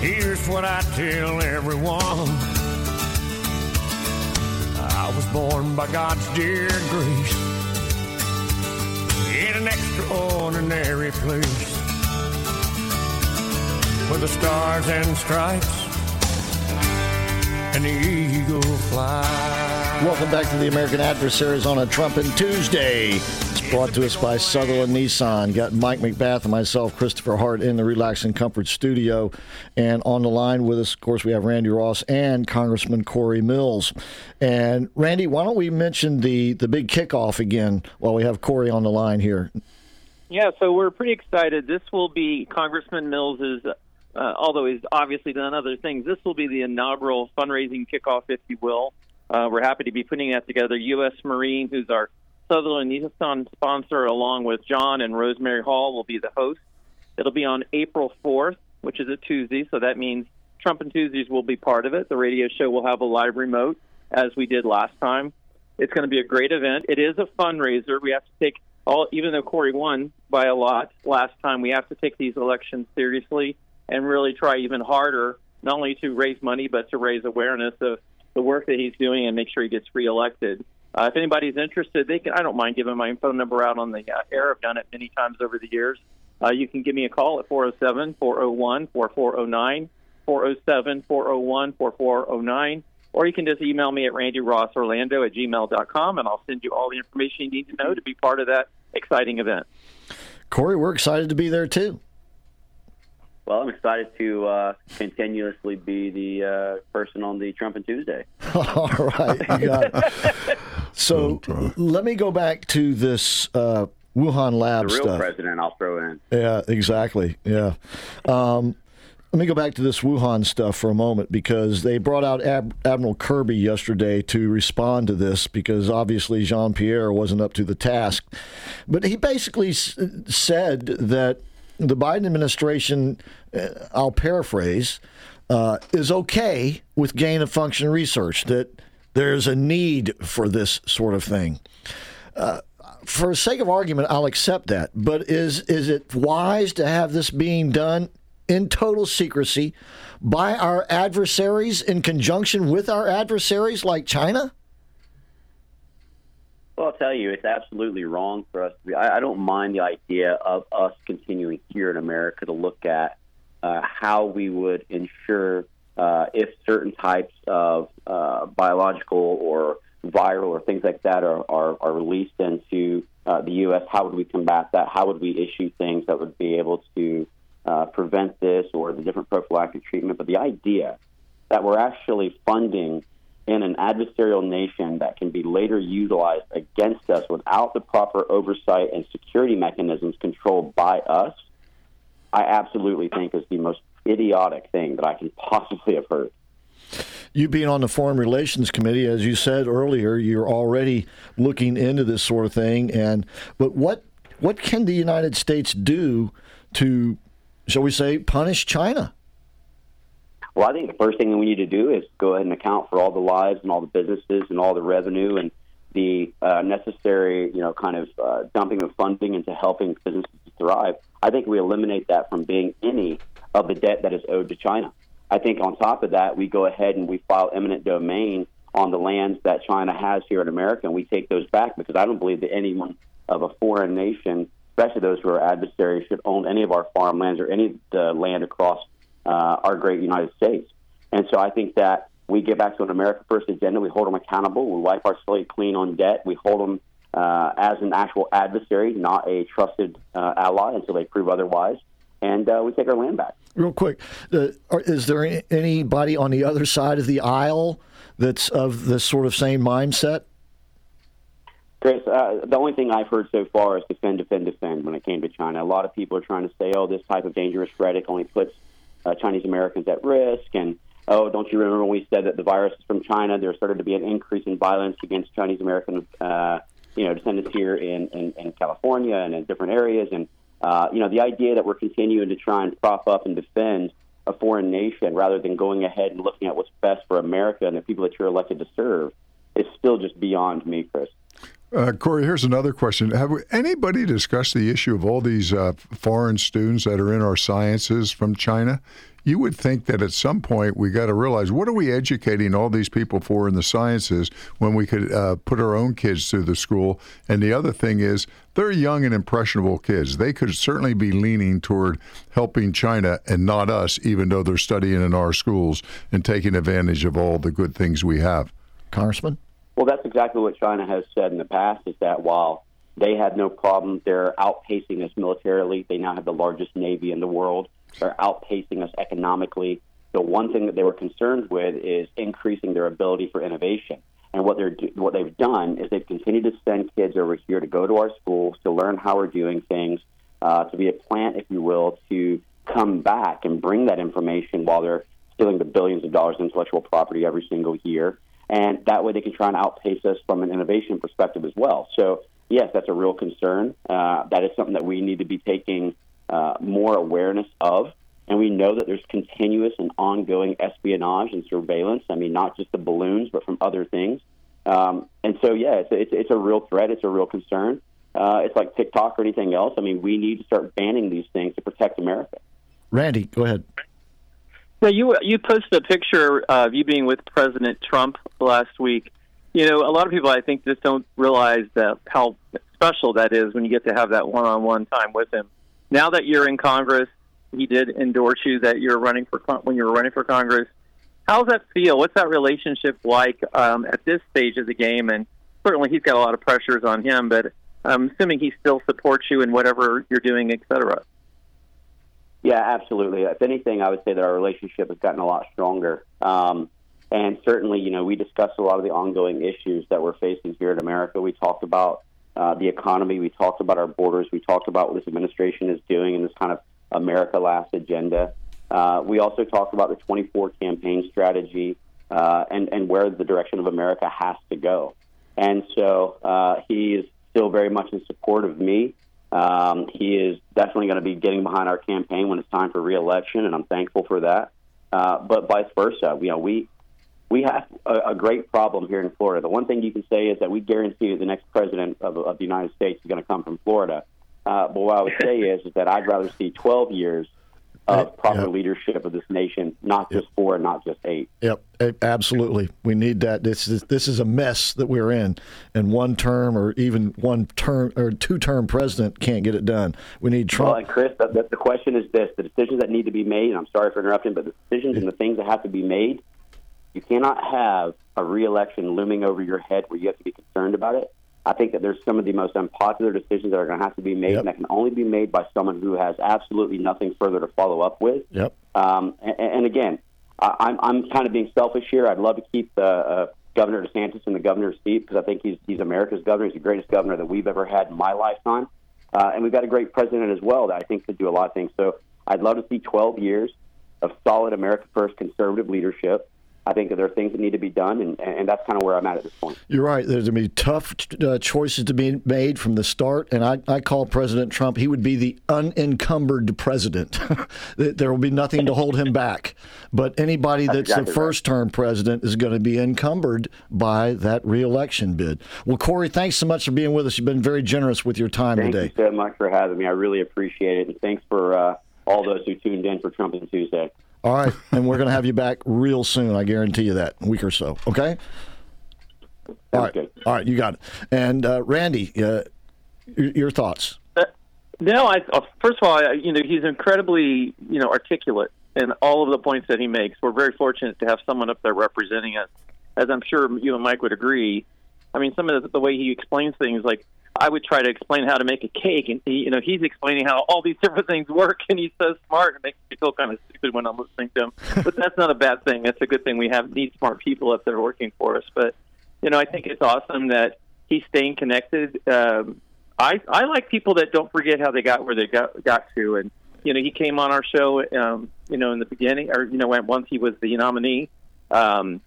here's what I tell everyone. I was born by God's dear grace in an extraordinary place where the stars and stripes and the eagle fly. Welcome back to the American Adversaries on a Trumpin' Tuesday. Brought to us by Sutherlin Nissan. Got Mike McBath and myself, Christopher Hart, in the Relax and Comfort studio. And on the line with us, of course, we have Randy Ross and Congressman Corey Mills. And Randy, why don't we mention the, the big kickoff again while we have Corey on the line here? Yeah, so we're pretty excited. This will be Congressman Mills's, uh, although he's obviously done other things, this will be the inaugural fundraising kickoff, if you will. Uh, we're happy to be putting that together. U.S. Marine, who's our Sutherlin Nissan sponsor, along with John and Rosemary Hall, will be the host. It'll be on April 4th, which is a Tuesday, so that means Trumpin' Tuesdays will be part of it. The radio show will have a live remote, as we did last time. It's going to be a great event. It is a fundraiser. We have to take all, even though Corey won by a lot last time, we have to take these elections seriously and really try even harder, not only to raise money, but to raise awareness of the work that he's doing and make sure he gets reelected. Uh, if anybody's interested, they can. I don't mind giving my phone number out on the uh, air. I've done it many times over the years. Uh, you can give me a call at 407 401 4409, 407 401 4409, or you can just email me at randyrossorlando at gmail.com, and I'll send you all the information you need to know to be part of that exciting event. Corey, we're excited to be there too. Well, I'm excited to uh, continuously be the uh, person on the Trumpin' Tuesday. *laughs* All right, you got it. So let me go back to this uh, Wuhan lab the real stuff. president, I'll throw in. Yeah, exactly. Yeah. Um, let me go back to this Wuhan stuff for a moment because they brought out Ab- Admiral Kirby yesterday to respond to this because obviously Jean Pierre wasn't up to the task. But he basically s- said that the Biden administration, uh, I'll paraphrase, uh, is okay with gain of function research, that there's a need for this sort of thing. Uh, for the sake of argument, I'll accept that. But is is it wise to have this being done in total secrecy by our adversaries in conjunction with our adversaries like China? Well, I'll tell you, it's absolutely wrong for us to be. I, I don't mind the idea of us continuing here in America to look at uh, how we would ensure uh, if certain types of uh, biological or viral or things like that are, are, are released into uh, the U.S., how would we combat that? How would we issue things that would be able to uh, prevent this or the different prophylactic treatment? But the idea that we're actually funding in an adversarial nation that can be later utilized against us without the proper oversight and security mechanisms controlled by us, I absolutely think is the most idiotic thing that I can *laughs* possibly have heard. You being on the Foreign Relations Committee, as you said earlier, you're already looking into this sort of thing. And but what what can the United States do to, shall we say, punish China? Well, I think the first thing that we need to do is go ahead and account for all the lives and all the businesses and all the revenue and the uh, necessary, you know, kind of uh, dumping of funding into helping businesses thrive. I think we eliminate that from being any of the debt that is owed to China. I think on top of that, we go ahead and we file eminent domain on the lands that China has here in America, and we take those back because I don't believe that anyone of a foreign nation, especially those who are adversaries, should own any of our farmlands or any of the land across uh, our great United States. And so I think that we get back to an America First agenda. We hold them accountable. We wipe our slate clean on debt. We hold them uh, as an actual adversary, not a trusted uh, ally until they prove otherwise. And uh, we take our land back. Real quick, uh, are, is there any- anybody on the other side of the aisle that's of this sort of same mindset? Chris, uh, the only thing I've heard so far is defend, defend, defend when it came to China. A lot of people are trying to say, oh, this type of dangerous rhetoric only puts uh, Chinese Americans at risk. And, oh, don't you remember when we said that the virus is from China? There started to be an increase in violence against Chinese American, uh, you know, descendants here in, in, in California and in different areas. And, uh, you know, the idea that we're continuing to try and prop up and defend a foreign nation rather than going ahead and looking at what's best for America and the people that you're elected to serve is still just beyond me, Chris. Uh, Corey, here's another question. Have anybody discussed the issue of all these uh, foreign students that are in our sciences from China? You would think that at some point we got to realize what are we educating all these people for in the sciences when we could uh, put our own kids through the school? And the other thing is, they're young and impressionable kids. They could certainly be leaning toward helping China and not us, even though they're studying in our schools and taking advantage of all the good things we have. Congressman? Well, that's exactly what China has said in the past is that while they had no problem, they're outpacing us militarily. They now have the largest navy in the world. They're outpacing us economically. The one thing that they were concerned with is increasing their ability for innovation. And what they're what they've done is they've continued to send kids over here to go to our schools to learn how we're doing things, uh, to be a plant, if you will, to come back and bring that information while they're stealing the billions of dollars in intellectual property every single year and that way they can try and outpace us from an innovation perspective as well. So yes, that's a real concern. Uh, that is something that we need to be taking uh, more awareness of. And we know that there's continuous and ongoing espionage and surveillance. I mean, not just the balloons, but from other things. Um, and so, yeah, it's, it's, it's a real threat. It's a real concern. Uh, it's like TikTok or anything else. I mean, we need to start banning these things to protect America. Randy, go ahead. Yeah, you you posted a picture of you being with President Trump last week. You know, a lot of people I think just don't realize that how special that is when you get to have that one-on-one time with him. Now that you're in Congress, he did endorse you that you're running for when you were running for Congress. How does that feel? What's that relationship like um, at this stage of the game? And certainly, he's got a lot of pressures on him, but I'm assuming he still supports you in whatever you're doing, et cetera. Yeah, absolutely. If anything, I would say that our relationship has gotten a lot stronger. Um, and certainly, you know, we discussed a lot of the ongoing issues that we're facing here in America. We talked about uh, the economy. We talked about our borders. We talked about what this administration is doing in this kind of America Last agenda. Uh, we also talked about the 24 campaign strategy uh, and, and where the direction of America has to go. And so uh, he is still very much in support of me. Um, he is definitely going to be getting behind our campaign when it's time for reelection, and I'm thankful for that. Uh, but vice versa, you know, we we have a, a great problem here in Florida. The one thing you can say is that we guarantee that the next president of, of the United States is going to come from Florida. Uh, but what I would say is, is that I'd rather see 12 years Uh, of proper leadership of this nation, not just four, and not just eight. Yep, absolutely. We need that. This is this is a mess that we're in, and one term or even one term or two term president can't get it done. We need Trump. Well, and Chris, the, the, the question is this: the decisions that need to be made. And I'm sorry for interrupting, but the decisions and the things that have to be made, you cannot have a reelection looming over your head where you have to be concerned about it. I think that there's some of the most unpopular decisions that are going to have to be made, and that can only be made by someone who has absolutely nothing further to follow up with. Yep. Um, and, and again, I, I'm I'm kind of being selfish here. I'd love to keep the uh, Governor DeSantis in the governor's seat because I think he's he's America's governor. He's the greatest governor that we've ever had in my lifetime, uh, and we've got a great president as well that I think could do a lot of things. So I'd love to see 12 years of solid America First conservative leadership. I think there are things that need to be done, and, and that's kind of where I'm at at this point. You're right. There's going to be tough uh, choices to be made from the start, and I, I call President Trump. He would be the unencumbered president. *laughs* there will be nothing to hold him back. But anybody that's, that's exactly the first right. term president is going to be encumbered by that reelection bid. Well, Corey, thanks so much for being with us. You've been very generous with your time Thank today. Thank you so much for having me. I really appreciate it, and thanks for uh, all those who tuned in for Trumpin' Tuesday. All right, and we're going to have you back real soon. I guarantee you that, a week or so. Okay. All right. All right, you got it. And uh, Randy, uh, your, your, thoughts? Uh, no, I uh, first of all, I, you know, he's incredibly, you know, articulate in all of the points that he makes. We're very fortunate to have someone up there representing us, as I'm sure you and Mike would agree. I mean, some of the, the way he explains things, like I would try to explain how to make a cake, and he, you know he's explaining how all these *laughs* different things work, and he's so smart. It makes me feel kind of stupid when I'm listening to him, *laughs* but that's not a bad thing. That's a good thing. We have need smart people up there working for us. But you know, I think it's awesome that he's staying connected. Um, I I like people that don't forget how they got where they got got to, and you know, he came on our show, um, you know, in the beginning, or you know, once he was the nominee. Um,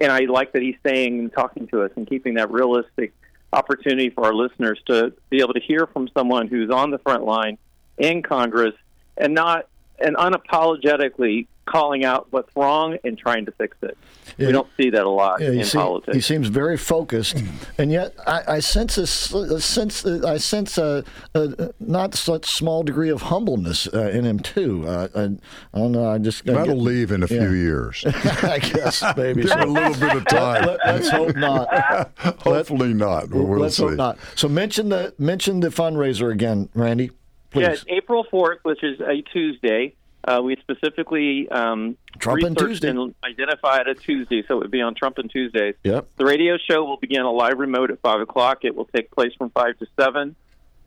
and I like that he's staying and talking to us and keeping that realistic opportunity for our listeners to be able to hear from someone who's on the front line in Congress and not and unapologetically calling out what's wrong and trying to fix it. Yeah, we don't see that a lot yeah, in see, politics. He seems very focused, and yet I, I sense a, a, sense I sense a, a, not such small degree of humbleness uh, in him too. Uh, I, I, don't know. I just that'll get, leave in a yeah. few years. *laughs* I guess maybe give so. a little bit of time. Let, us hope not. *laughs* Hopefully Let, not. We'll let's see. hope not. So mention the mention the fundraiser again, Randy. Please. Yeah, April fourth, which is a Tuesday. Uh, we specifically um, Trumpin' Tuesday. and identified a Tuesday, so it would be on Trumpin' Tuesdays. Yep. The radio show will begin a live remote at five o'clock. It will take place from five to seven.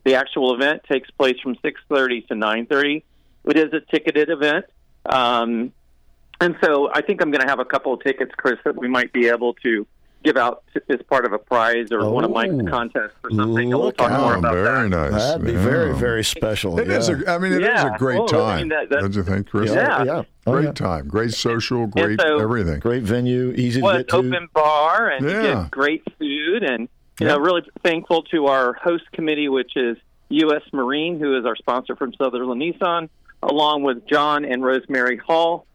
The actual event takes place from six thirty to nine thirty. It is a ticketed event, um, and so I think I'm going to have a couple of tickets, Chris, that we might be able to give out as part of a prize or oh, one of Mike's oh. contests or something. We'll talk more about very that. nice. That'd be yeah. very, very special. It yeah. is. A, I mean, it yeah. is a great oh, time. I mean, that, Don't you think, Chris? Yeah. yeah. Oh, great yeah. time. Great social. Great so, everything. Great venue. Easy well, to get to. open bar and you get great food and you know really thankful to our host committee, which is U.S. Marine, who is our sponsor from Sutherlin Nissan, along with John and Rosemary Hall.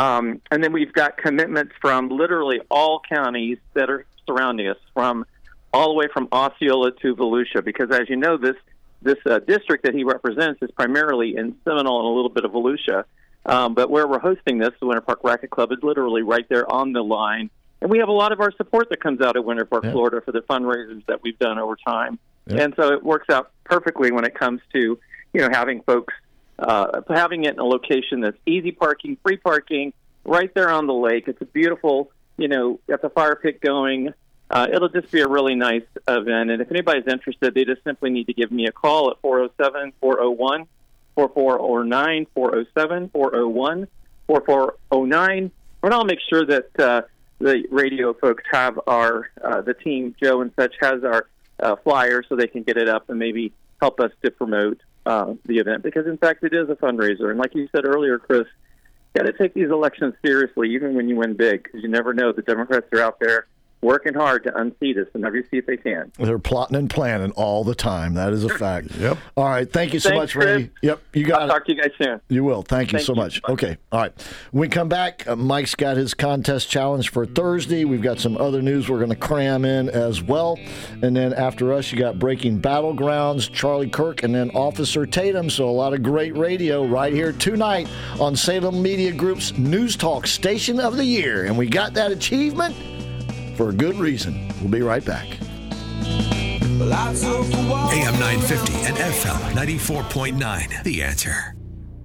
Um, and then we've got commitments from literally all counties that are surrounding us, from all the way from Osceola to Volusia, because as you know, this this uh, district that he represents is primarily in Seminole and a little bit of Volusia. Um, but where we're hosting this, the Winter Park Racquet Club, is literally right there on the line. And we have a lot of our support that comes out of Winter Park, Yeah. Florida for the fundraisers that we've done over time. Yeah. And so it works out perfectly when it comes to, you know, having folks, uh, having it in a location that's easy parking, free parking, right there on the lake. It's a beautiful, you know, got the fire pit going. Uh, it'll just be a really nice event. And if anybody's interested, they just simply need to give me a call at 407 401 4409, 407 401 4409. And I'll make sure that uh, the radio folks have our, uh, the team, Joe and such, has our uh, flyer so they can get it up and maybe help us to promote uh, the event because, in fact, it is a fundraiser. And like you said earlier, Chris, got to take these elections seriously, even when you win big, because you never know. The Democrats are out there working hard to unseat us in every seat they can. They're plotting and planning all the time. That is a fact. Yep. All right. Thank you so Thanks, much, Randy. Chris. Yep. You got I'll it. talk to you guys soon. You will. Thank you Thank so you. much. Okay. All right. When we come back, uh, Mike's got his contest challenge for Thursday. We've got some other news we're going to cram in as well. And then after us, you got Breaking Battlegrounds, Charlie Kirk, and then Officer Tatum. So a lot of great radio right here tonight on Salem Media Group's News Talk Station of the Year. And we got that achievement for a good reason. We'll be right back. AM 950 and FM 94.9. The answer.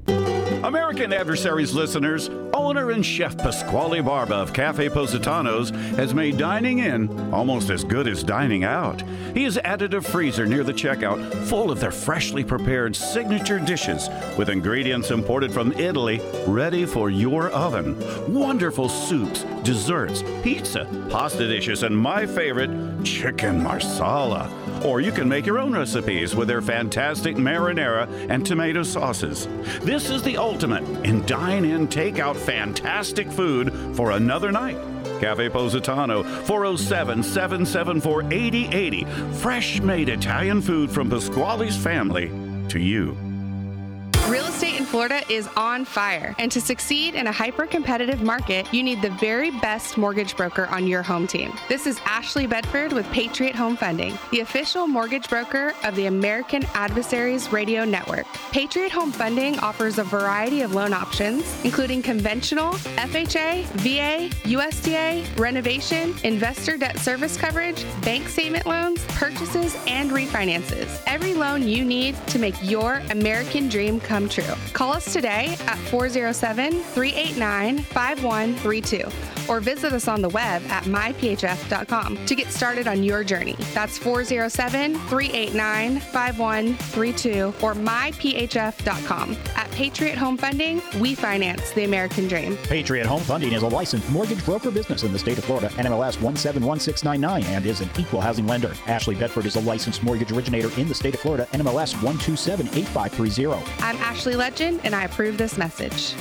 American Adversaries listeners, owner and chef Pasquale Barba of Cafe Positanos has made dining in almost as good as dining out. He has added a freezer near the checkout full of their freshly prepared signature dishes with ingredients imported from Italy ready for your oven. Wonderful soups, desserts, pizza, pasta dishes, and my favorite, chicken marsala. Or you can make your own recipes with their fantastic marinara and tomato sauces. This is the ultimate in dine in, take out fantastic food for another night. Cafe Positano, 407 774 8080. Fresh made Italian food from Pasquale's family to you. Real estate in Florida is on fire, and to succeed in a hyper competitive market, you need the very best mortgage broker on your home team. This is Ashley Bedford with Patriot Home Funding, the official mortgage broker of the American Adversaries Radio Network. Patriot Home Funding offers a variety of loan options, including conventional, FHA, VA, USDA, renovation, investor debt service coverage, bank statement loans, purchases, and refinances. Every loan you need to make your American dream come true. Call us today at 407 389 5132 or visit us on the web at myphf.com to get started on your journey. That's 407 389 5132 or myphf.com. At Patriot Home Funding, we finance the American dream. Patriot Home Funding is a licensed mortgage broker business in the state of Florida, NMLS 171699, and is an equal housing lender. Ashley Bedford is a licensed mortgage originator in the state of Florida, NMLS 1278530. I'm Ashley Legend, and I approve this message.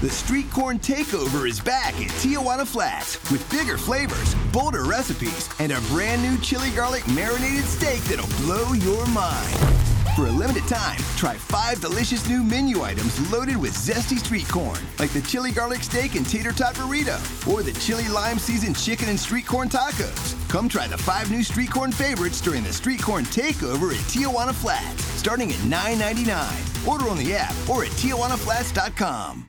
The Street Corn Takeover is back at Tijuana Flats with bigger flavors, bolder recipes, and a brand new chili garlic marinated steak that'll blow your mind. For a limited time, try five delicious new menu items loaded with zesty street corn, like the chili garlic steak and tater tot burrito, or the chili lime seasoned chicken and street corn tacos. Come try the five new street corn favorites during the Street Corn Takeover at Tijuana Flats, starting at $9.99. Order on the app or at tijuanaflats.com.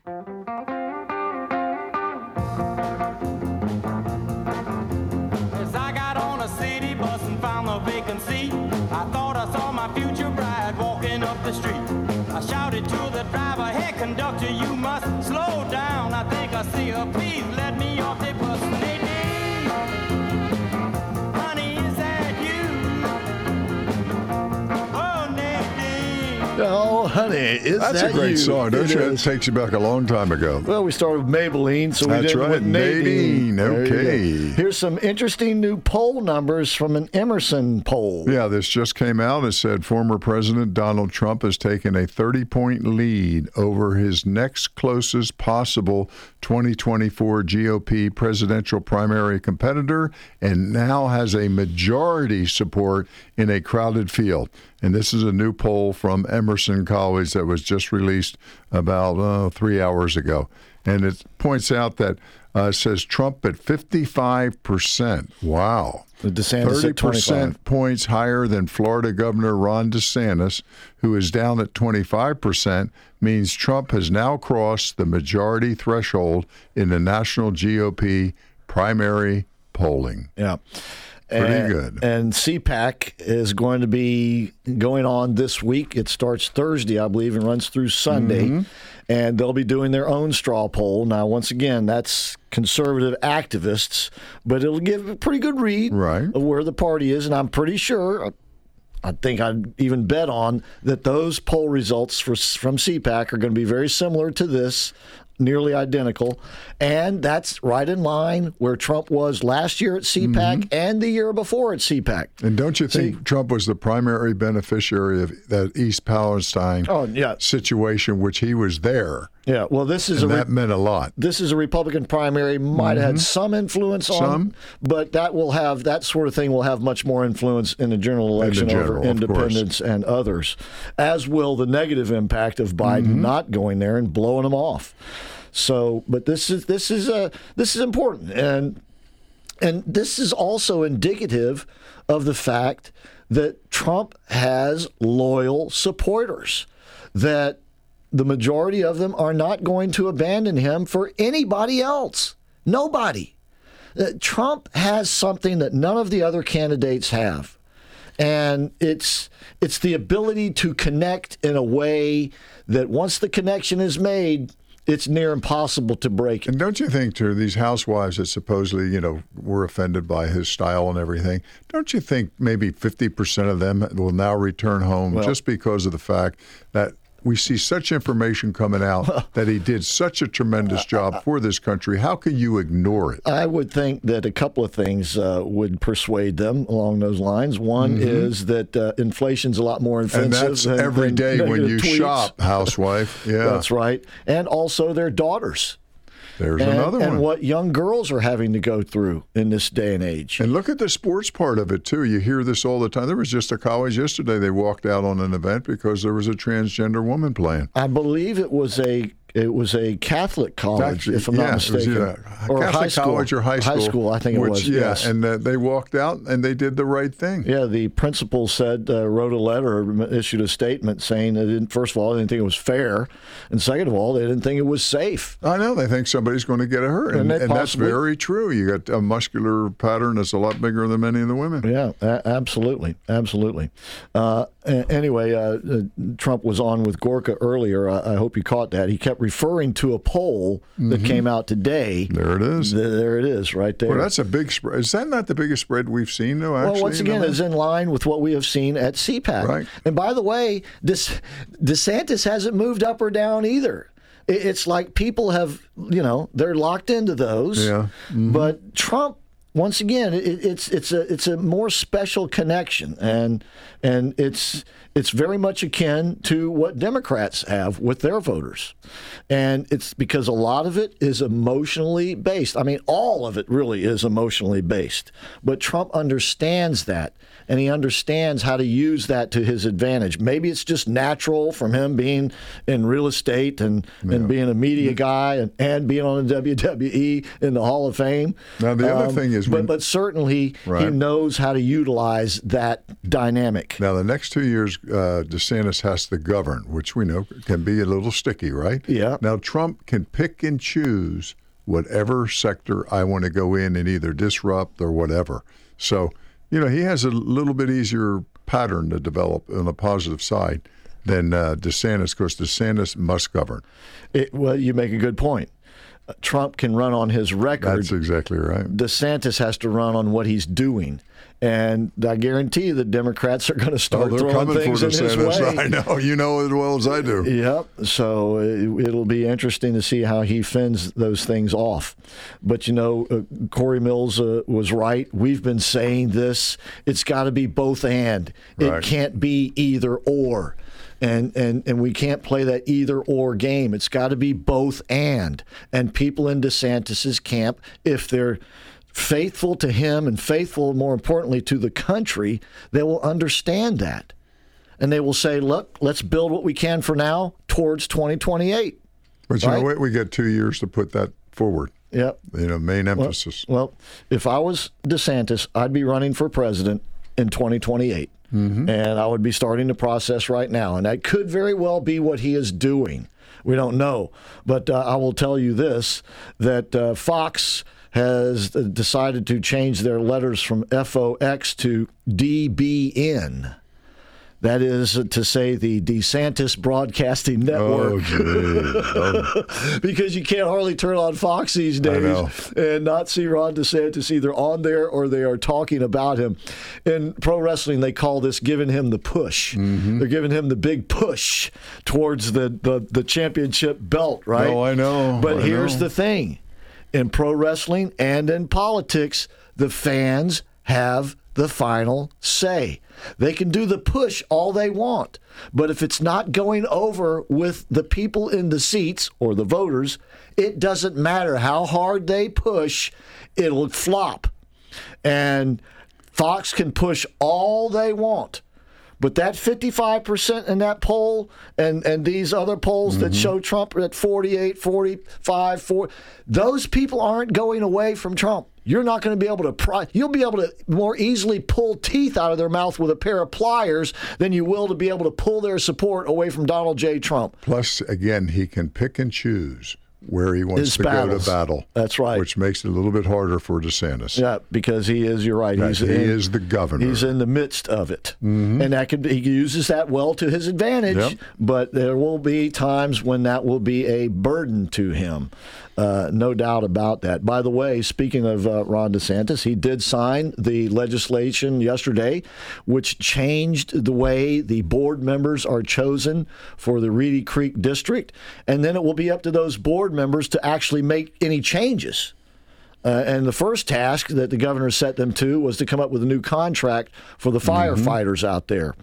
conductor, you must slow down. I think I see her, please let me off the bus. Oh, honey, is That's that a great you? song, don't It you? It is. takes you back a long time ago. Well, we started with Maybellene, so we That's did right, with Nadine. Nadine, There you go. okay. Here's some interesting new poll numbers from an Emerson poll. Yeah, this just came out. It said former President Donald Trump has taken a 30 point lead over his next closest possible 2024 GOP presidential primary competitor and now has a majority support in a crowded field. And this is a new poll from Emerson College that was just released about uh, three hours ago. And it points out that uh, says Trump at 55%. Wow. The DeSantis at 25. points higher than Florida Governor Ron DeSantis, who is down at 25%, means Trump has now crossed the majority threshold in the national GOP primary polling. Yeah. Pretty and, good. And CPAC is going to be going on this week. It starts Thursday, I believe, and runs through Sunday. Mm-hmm. And they'll be doing their own straw poll. Now, once again, that's conservative activists, but it'll give a pretty good read right. of where the party is. And I'm pretty sure, uh, I think I'd even bet on that those poll results for, from CPAC are going to be very similar to this, nearly identical. And that's right in line where Trump was last year at CPAC Mm-hmm. and the year before at CPAC. And don't you think Trump was the primary beneficiary of that East Palestine Oh, yeah. situation, which he was there? Yeah, well, this is and a that meant a lot. this is a Republican primary. Might have had Mhm. some influence on, Some. but that will have that sort of thing will have much more influence in the general election general, over independents and others, as will the negative impact of Biden Mm-hmm. not going there and blowing them off. So, but this is this is a this is important, and and this is also indicative of the fact that Trump has loyal supporters. That the majority of them are not going to abandon him for anybody else. Nobody. Uh, Trump has something that none of the other candidates have. And it's it's the ability to connect in a way that once the connection is made, it's near impossible to break. And don't you think, too, these housewives that supposedly, you know, were offended by his style and everything, don't you think maybe 50% of them will now return home Well- just because of the fact that we see such information coming out that he did such a tremendous job for this country? How can you ignore it? I would think that a couple of things uh, would persuade them along those lines. One Mhm. is that uh, inflation's a lot more offensive. And that's than- every than day *laughs* when you tweets. shop, housewife. *laughs* Yeah. That's right. And also their daughters. There's and, another and one. what young girls are having to go through in this day and age. And look at the sports part of it too. You hear this all the time. There was just a college yesterday. They walked out on an event because there was a transgender woman playing. I believe it was a it was a Catholic college, if I'm yeah, not mistaken, or Catholic high school, college or high school. High school, I think it was. Yeah, yes. and uh, they walked out and they did the right thing. Yeah, the principal said, uh, wrote a letter, issued a statement saying that, didn't, first of all, they didn't think it was fair, and second of all, they didn't think it was safe. I know they think somebody's going to get hurt, And and, and that's very true. You got a muscular pattern that's a lot bigger than many of the women. Yeah, a- absolutely, absolutely. Uh, anyway, uh, uh, Trump was on with Gorka earlier. I, I hope you caught that. He kept referring to a poll that Mhm. came out today. There it is. There it is, right there. Well, that's a big spread. Is that not the biggest spread we've seen, though? Actually, well, once in again, is in line with what we have seen at CPAC. Right. And by the way, this DeSantis hasn't moved up or down either. It's like people have, you know, they're locked into those. Yeah. Mm-hmm. But Trump, once again, it, it's it's a it's a more special connection, and and it's it's very much akin to what Democrats have with their voters, and it's because a lot of it is emotionally based. I mean, all of it really is emotionally based. But Trump understands that, and he understands how to use that to his advantage. Maybe it's just natural from him being in real estate and, and being a media guy and, and being on the WWE in the Hall of Fame. Now, the other thing is but, when- but certainly he knows how to utilize that dynamic. Now, the next two years, uh, DeSantis has to govern, which we know can be a little sticky, right? Yeah. Now, Trump can pick and choose whatever sector I want to go in and either disrupt or whatever. So, you know, he has a little bit easier pattern to develop on the positive side than uh, DeSantis, because DeSantis must govern. It, well, you make a good point. Uh, Trump can run on his record. That's exactly right. DeSantis has to run on what he's doing. And I guarantee you the Democrats are going to Oh, start they're throwing things in his way. I know. You know as well as I do. Yep. So it, it'll be interesting to see how he fends those things off. But you know, uh, Corey Mills uh, was right. We've been saying this. It's got to be both and. Right. It can't be either or. And, and and we can't play that either or game. It's got to be both and. And people in DeSantis's camp, if they're faithful to him and faithful, more importantly, to the country, they will understand that and they will say, "Look, let's build what we can for now towards 2028." But you know what? We got two years to put that forward. Yep. You know, main emphasis. Well, if I was DeSantis, I'd be running for president in 2028. Mm-hmm. And I would be starting the process right now. And that could very well be what he is doing. We don't know. But uh, I will tell you this that uh, Fox has decided to change their letters from FOX to DBN. That is to say, the DeSantis Broadcasting Network. Oh, *laughs* because you can't hardly turn on Fox these days and not see Ron DeSantis either on there or they are talking about him. In pro wrestling, they call this giving him the push. Mm-hmm. They're giving him the big push towards the, the, the championship belt, right? Oh, I know, But I here's know. the thing in pro wrestling and in politics, the fans have the final say. They can do the push all they want, but if it's not going over with the people in the seats or the voters, it doesn't matter how hard they push, it'll flop. And Fox can push all they want. But that 55% in that poll and, and these other polls that mm-hmm. show Trump at 48, 45, 40, those people aren't going away from Trump. You're not going to be able to pry. You'll be able to more easily pull teeth out of their mouth with a pair of pliers than you will to be able to pull their support away from Donald J. Trump. Plus, again, he can pick and choose where he wants His to battles. go to battle. That's right. Which makes it a little bit harder for DeSantis. Yeah, because he is. You're right. He's he in- is the governor. He's in the midst of it, Mhm. and that could he uses that well to his advantage. Yep. But there will be times when that will be a burden to him. Uh, no doubt about that. By the way, speaking of uh, Ron DeSantis, he did sign the legislation yesterday, which changed the way the board members are chosen for the Reedy Creek district, and then it will be up to those board members to actually make any changes Uh, and the first task that the governor set them to was to come up with a new contract for the firefighters out there.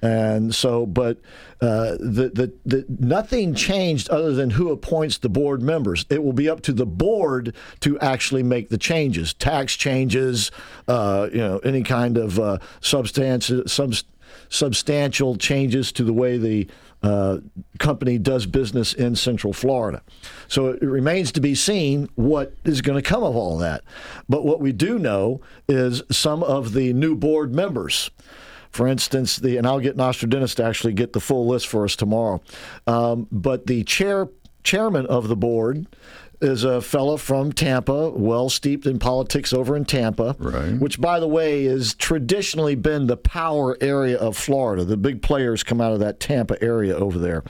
And so, but uh, the, the, the, nothing changed other than who appoints the board members. It will be up to the board to actually make the changes, tax changes, uh, you know, any kind of uh, substance, subs, substantial changes to the way the uh, company does business in Central Florida. So it remains to be seen what is going to come of all that. But what we do know is some of the new board members. For instance, the and I'll get Nostradamus to actually get the full list for us tomorrow. Um, but the chair chairman of the board is a fellow from Tampa, well steeped in politics over in Tampa, right. which, by the way, has traditionally been the power area of Florida. The big players come out of that Tampa area over there.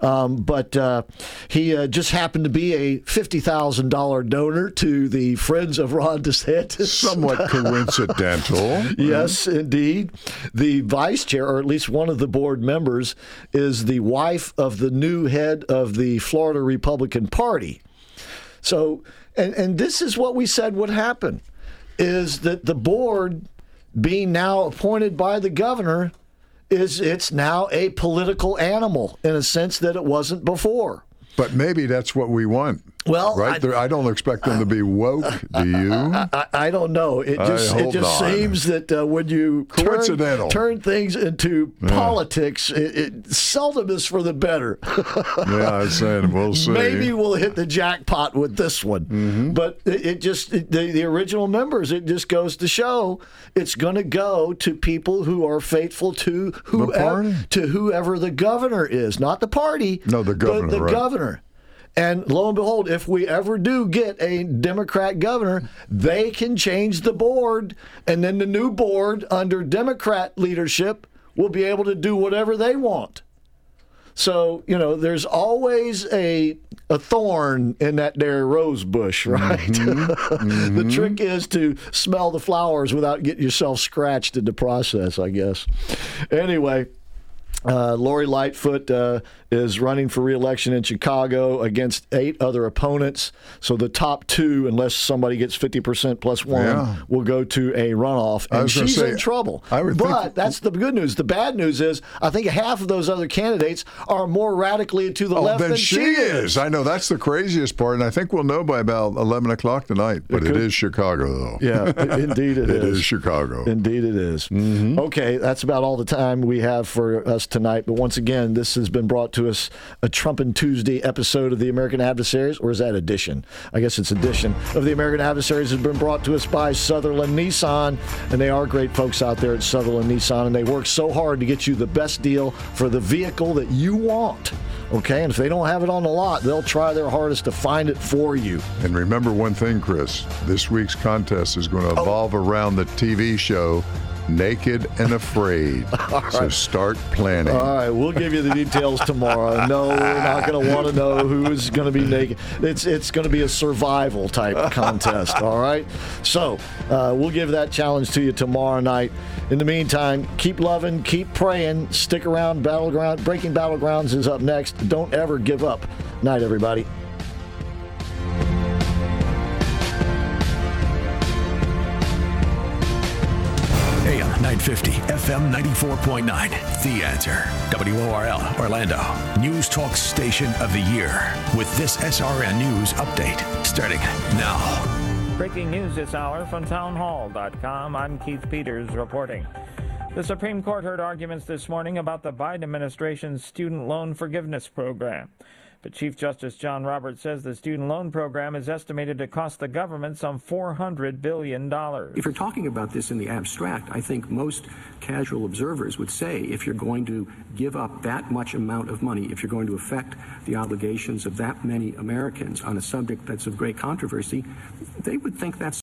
Um, but uh, he uh, just happened to be a $50,000 donor to the Friends of Ron DeSantis. Somewhat *laughs* coincidental. yes, indeed. The vice chair, or at least one of the board members, is the wife of the new head of the Florida Republican Party. So, and, and this is what we said would happen is that the board being now appointed by the governor is it's now a political animal in a sense that it wasn't before. But maybe that's what we want. Well, right? I, I, don't expect them to be woke. Do you? I, I don't know. It just it just not. seems that uh, when you turn, turn things into yeah. politics, it, it, seldom is for the better. *laughs* yeah, I'm saying we'll see. Maybe we'll hit the jackpot with this one, mm-hmm. but it, it just the, the original members. It just goes to show it's going to go to people who are faithful to whoever to whoever the governor is, not the party. No, the governor. the right. governor. And lo and behold, if we ever do get a Democrat governor, they can change the board. And then the new board under Democrat leadership will be able to do whatever they want. So, you know, there's always a a thorn in that there rose bush, *laughs* right? Mm-hmm. *laughs* mm-hmm. the trick is to smell the flowers without getting yourself scratched in the process, I guess. Anyway, uh, Lori Lightfoot uh, is running for reelection in Chicago against eight other opponents. So the top two, unless somebody gets 50% plus one, Yeah. will go to a runoff. And she's say, in trouble. I would think- but that's the good news. The bad news is I think half of those other candidates are more radically to the Oh, left then than she is. I know that's the craziest part, and I think we'll know by about eleven o'clock tonight. But it could- is Chicago, though. Yeah, indeed it *laughs* It is. is Chicago. Indeed, it is. Okay, that's about all the time we have for us tonight. But once again, this has been brought to us a Trumpin' Tuesday episode of the American Adversaries, or is that edition? I guess it's edition of the American Adversaries has been brought to us by Sutherlin Nissan, and they are great folks out there at Sutherlin Nissan, and they work so hard to get you the best deal for the vehicle that you want. Okay, and if they don't have it on the lot, they'll try their hardest to find it for you. And remember one thing, Chris. This week's contest is going to oh. evolve around the TV show Naked and Afraid. *laughs* So right. start planning. All right, we'll give you the details tomorrow. No, we're not going to want to know who is going to be naked. It's it's going to be a survival type contest. All right, so uh, we'll give that challenge to you tomorrow night. In the meantime, keep loving, keep praying, stick around. Battleground, Breaking Battlegrounds is up next. Don't ever give up. Night, everybody. 950, FM 94.9. The answer. WORL, Orlando. News Talk Station of the Year. With this SRN News update starting now. Breaking news this hour from townhall.com. I'm Keith Peters reporting. The Supreme Court heard arguments this morning about the Biden administration's student loan forgiveness program. But Chief Justice John Roberts says the student loan program is estimated to cost the government some $400 billion. If you're talking about this in the abstract, I think most casual observers would say if you're going to give up that much amount of money, if you're going to affect the obligations of that many Americans on a subject that's of great controversy, they would think that's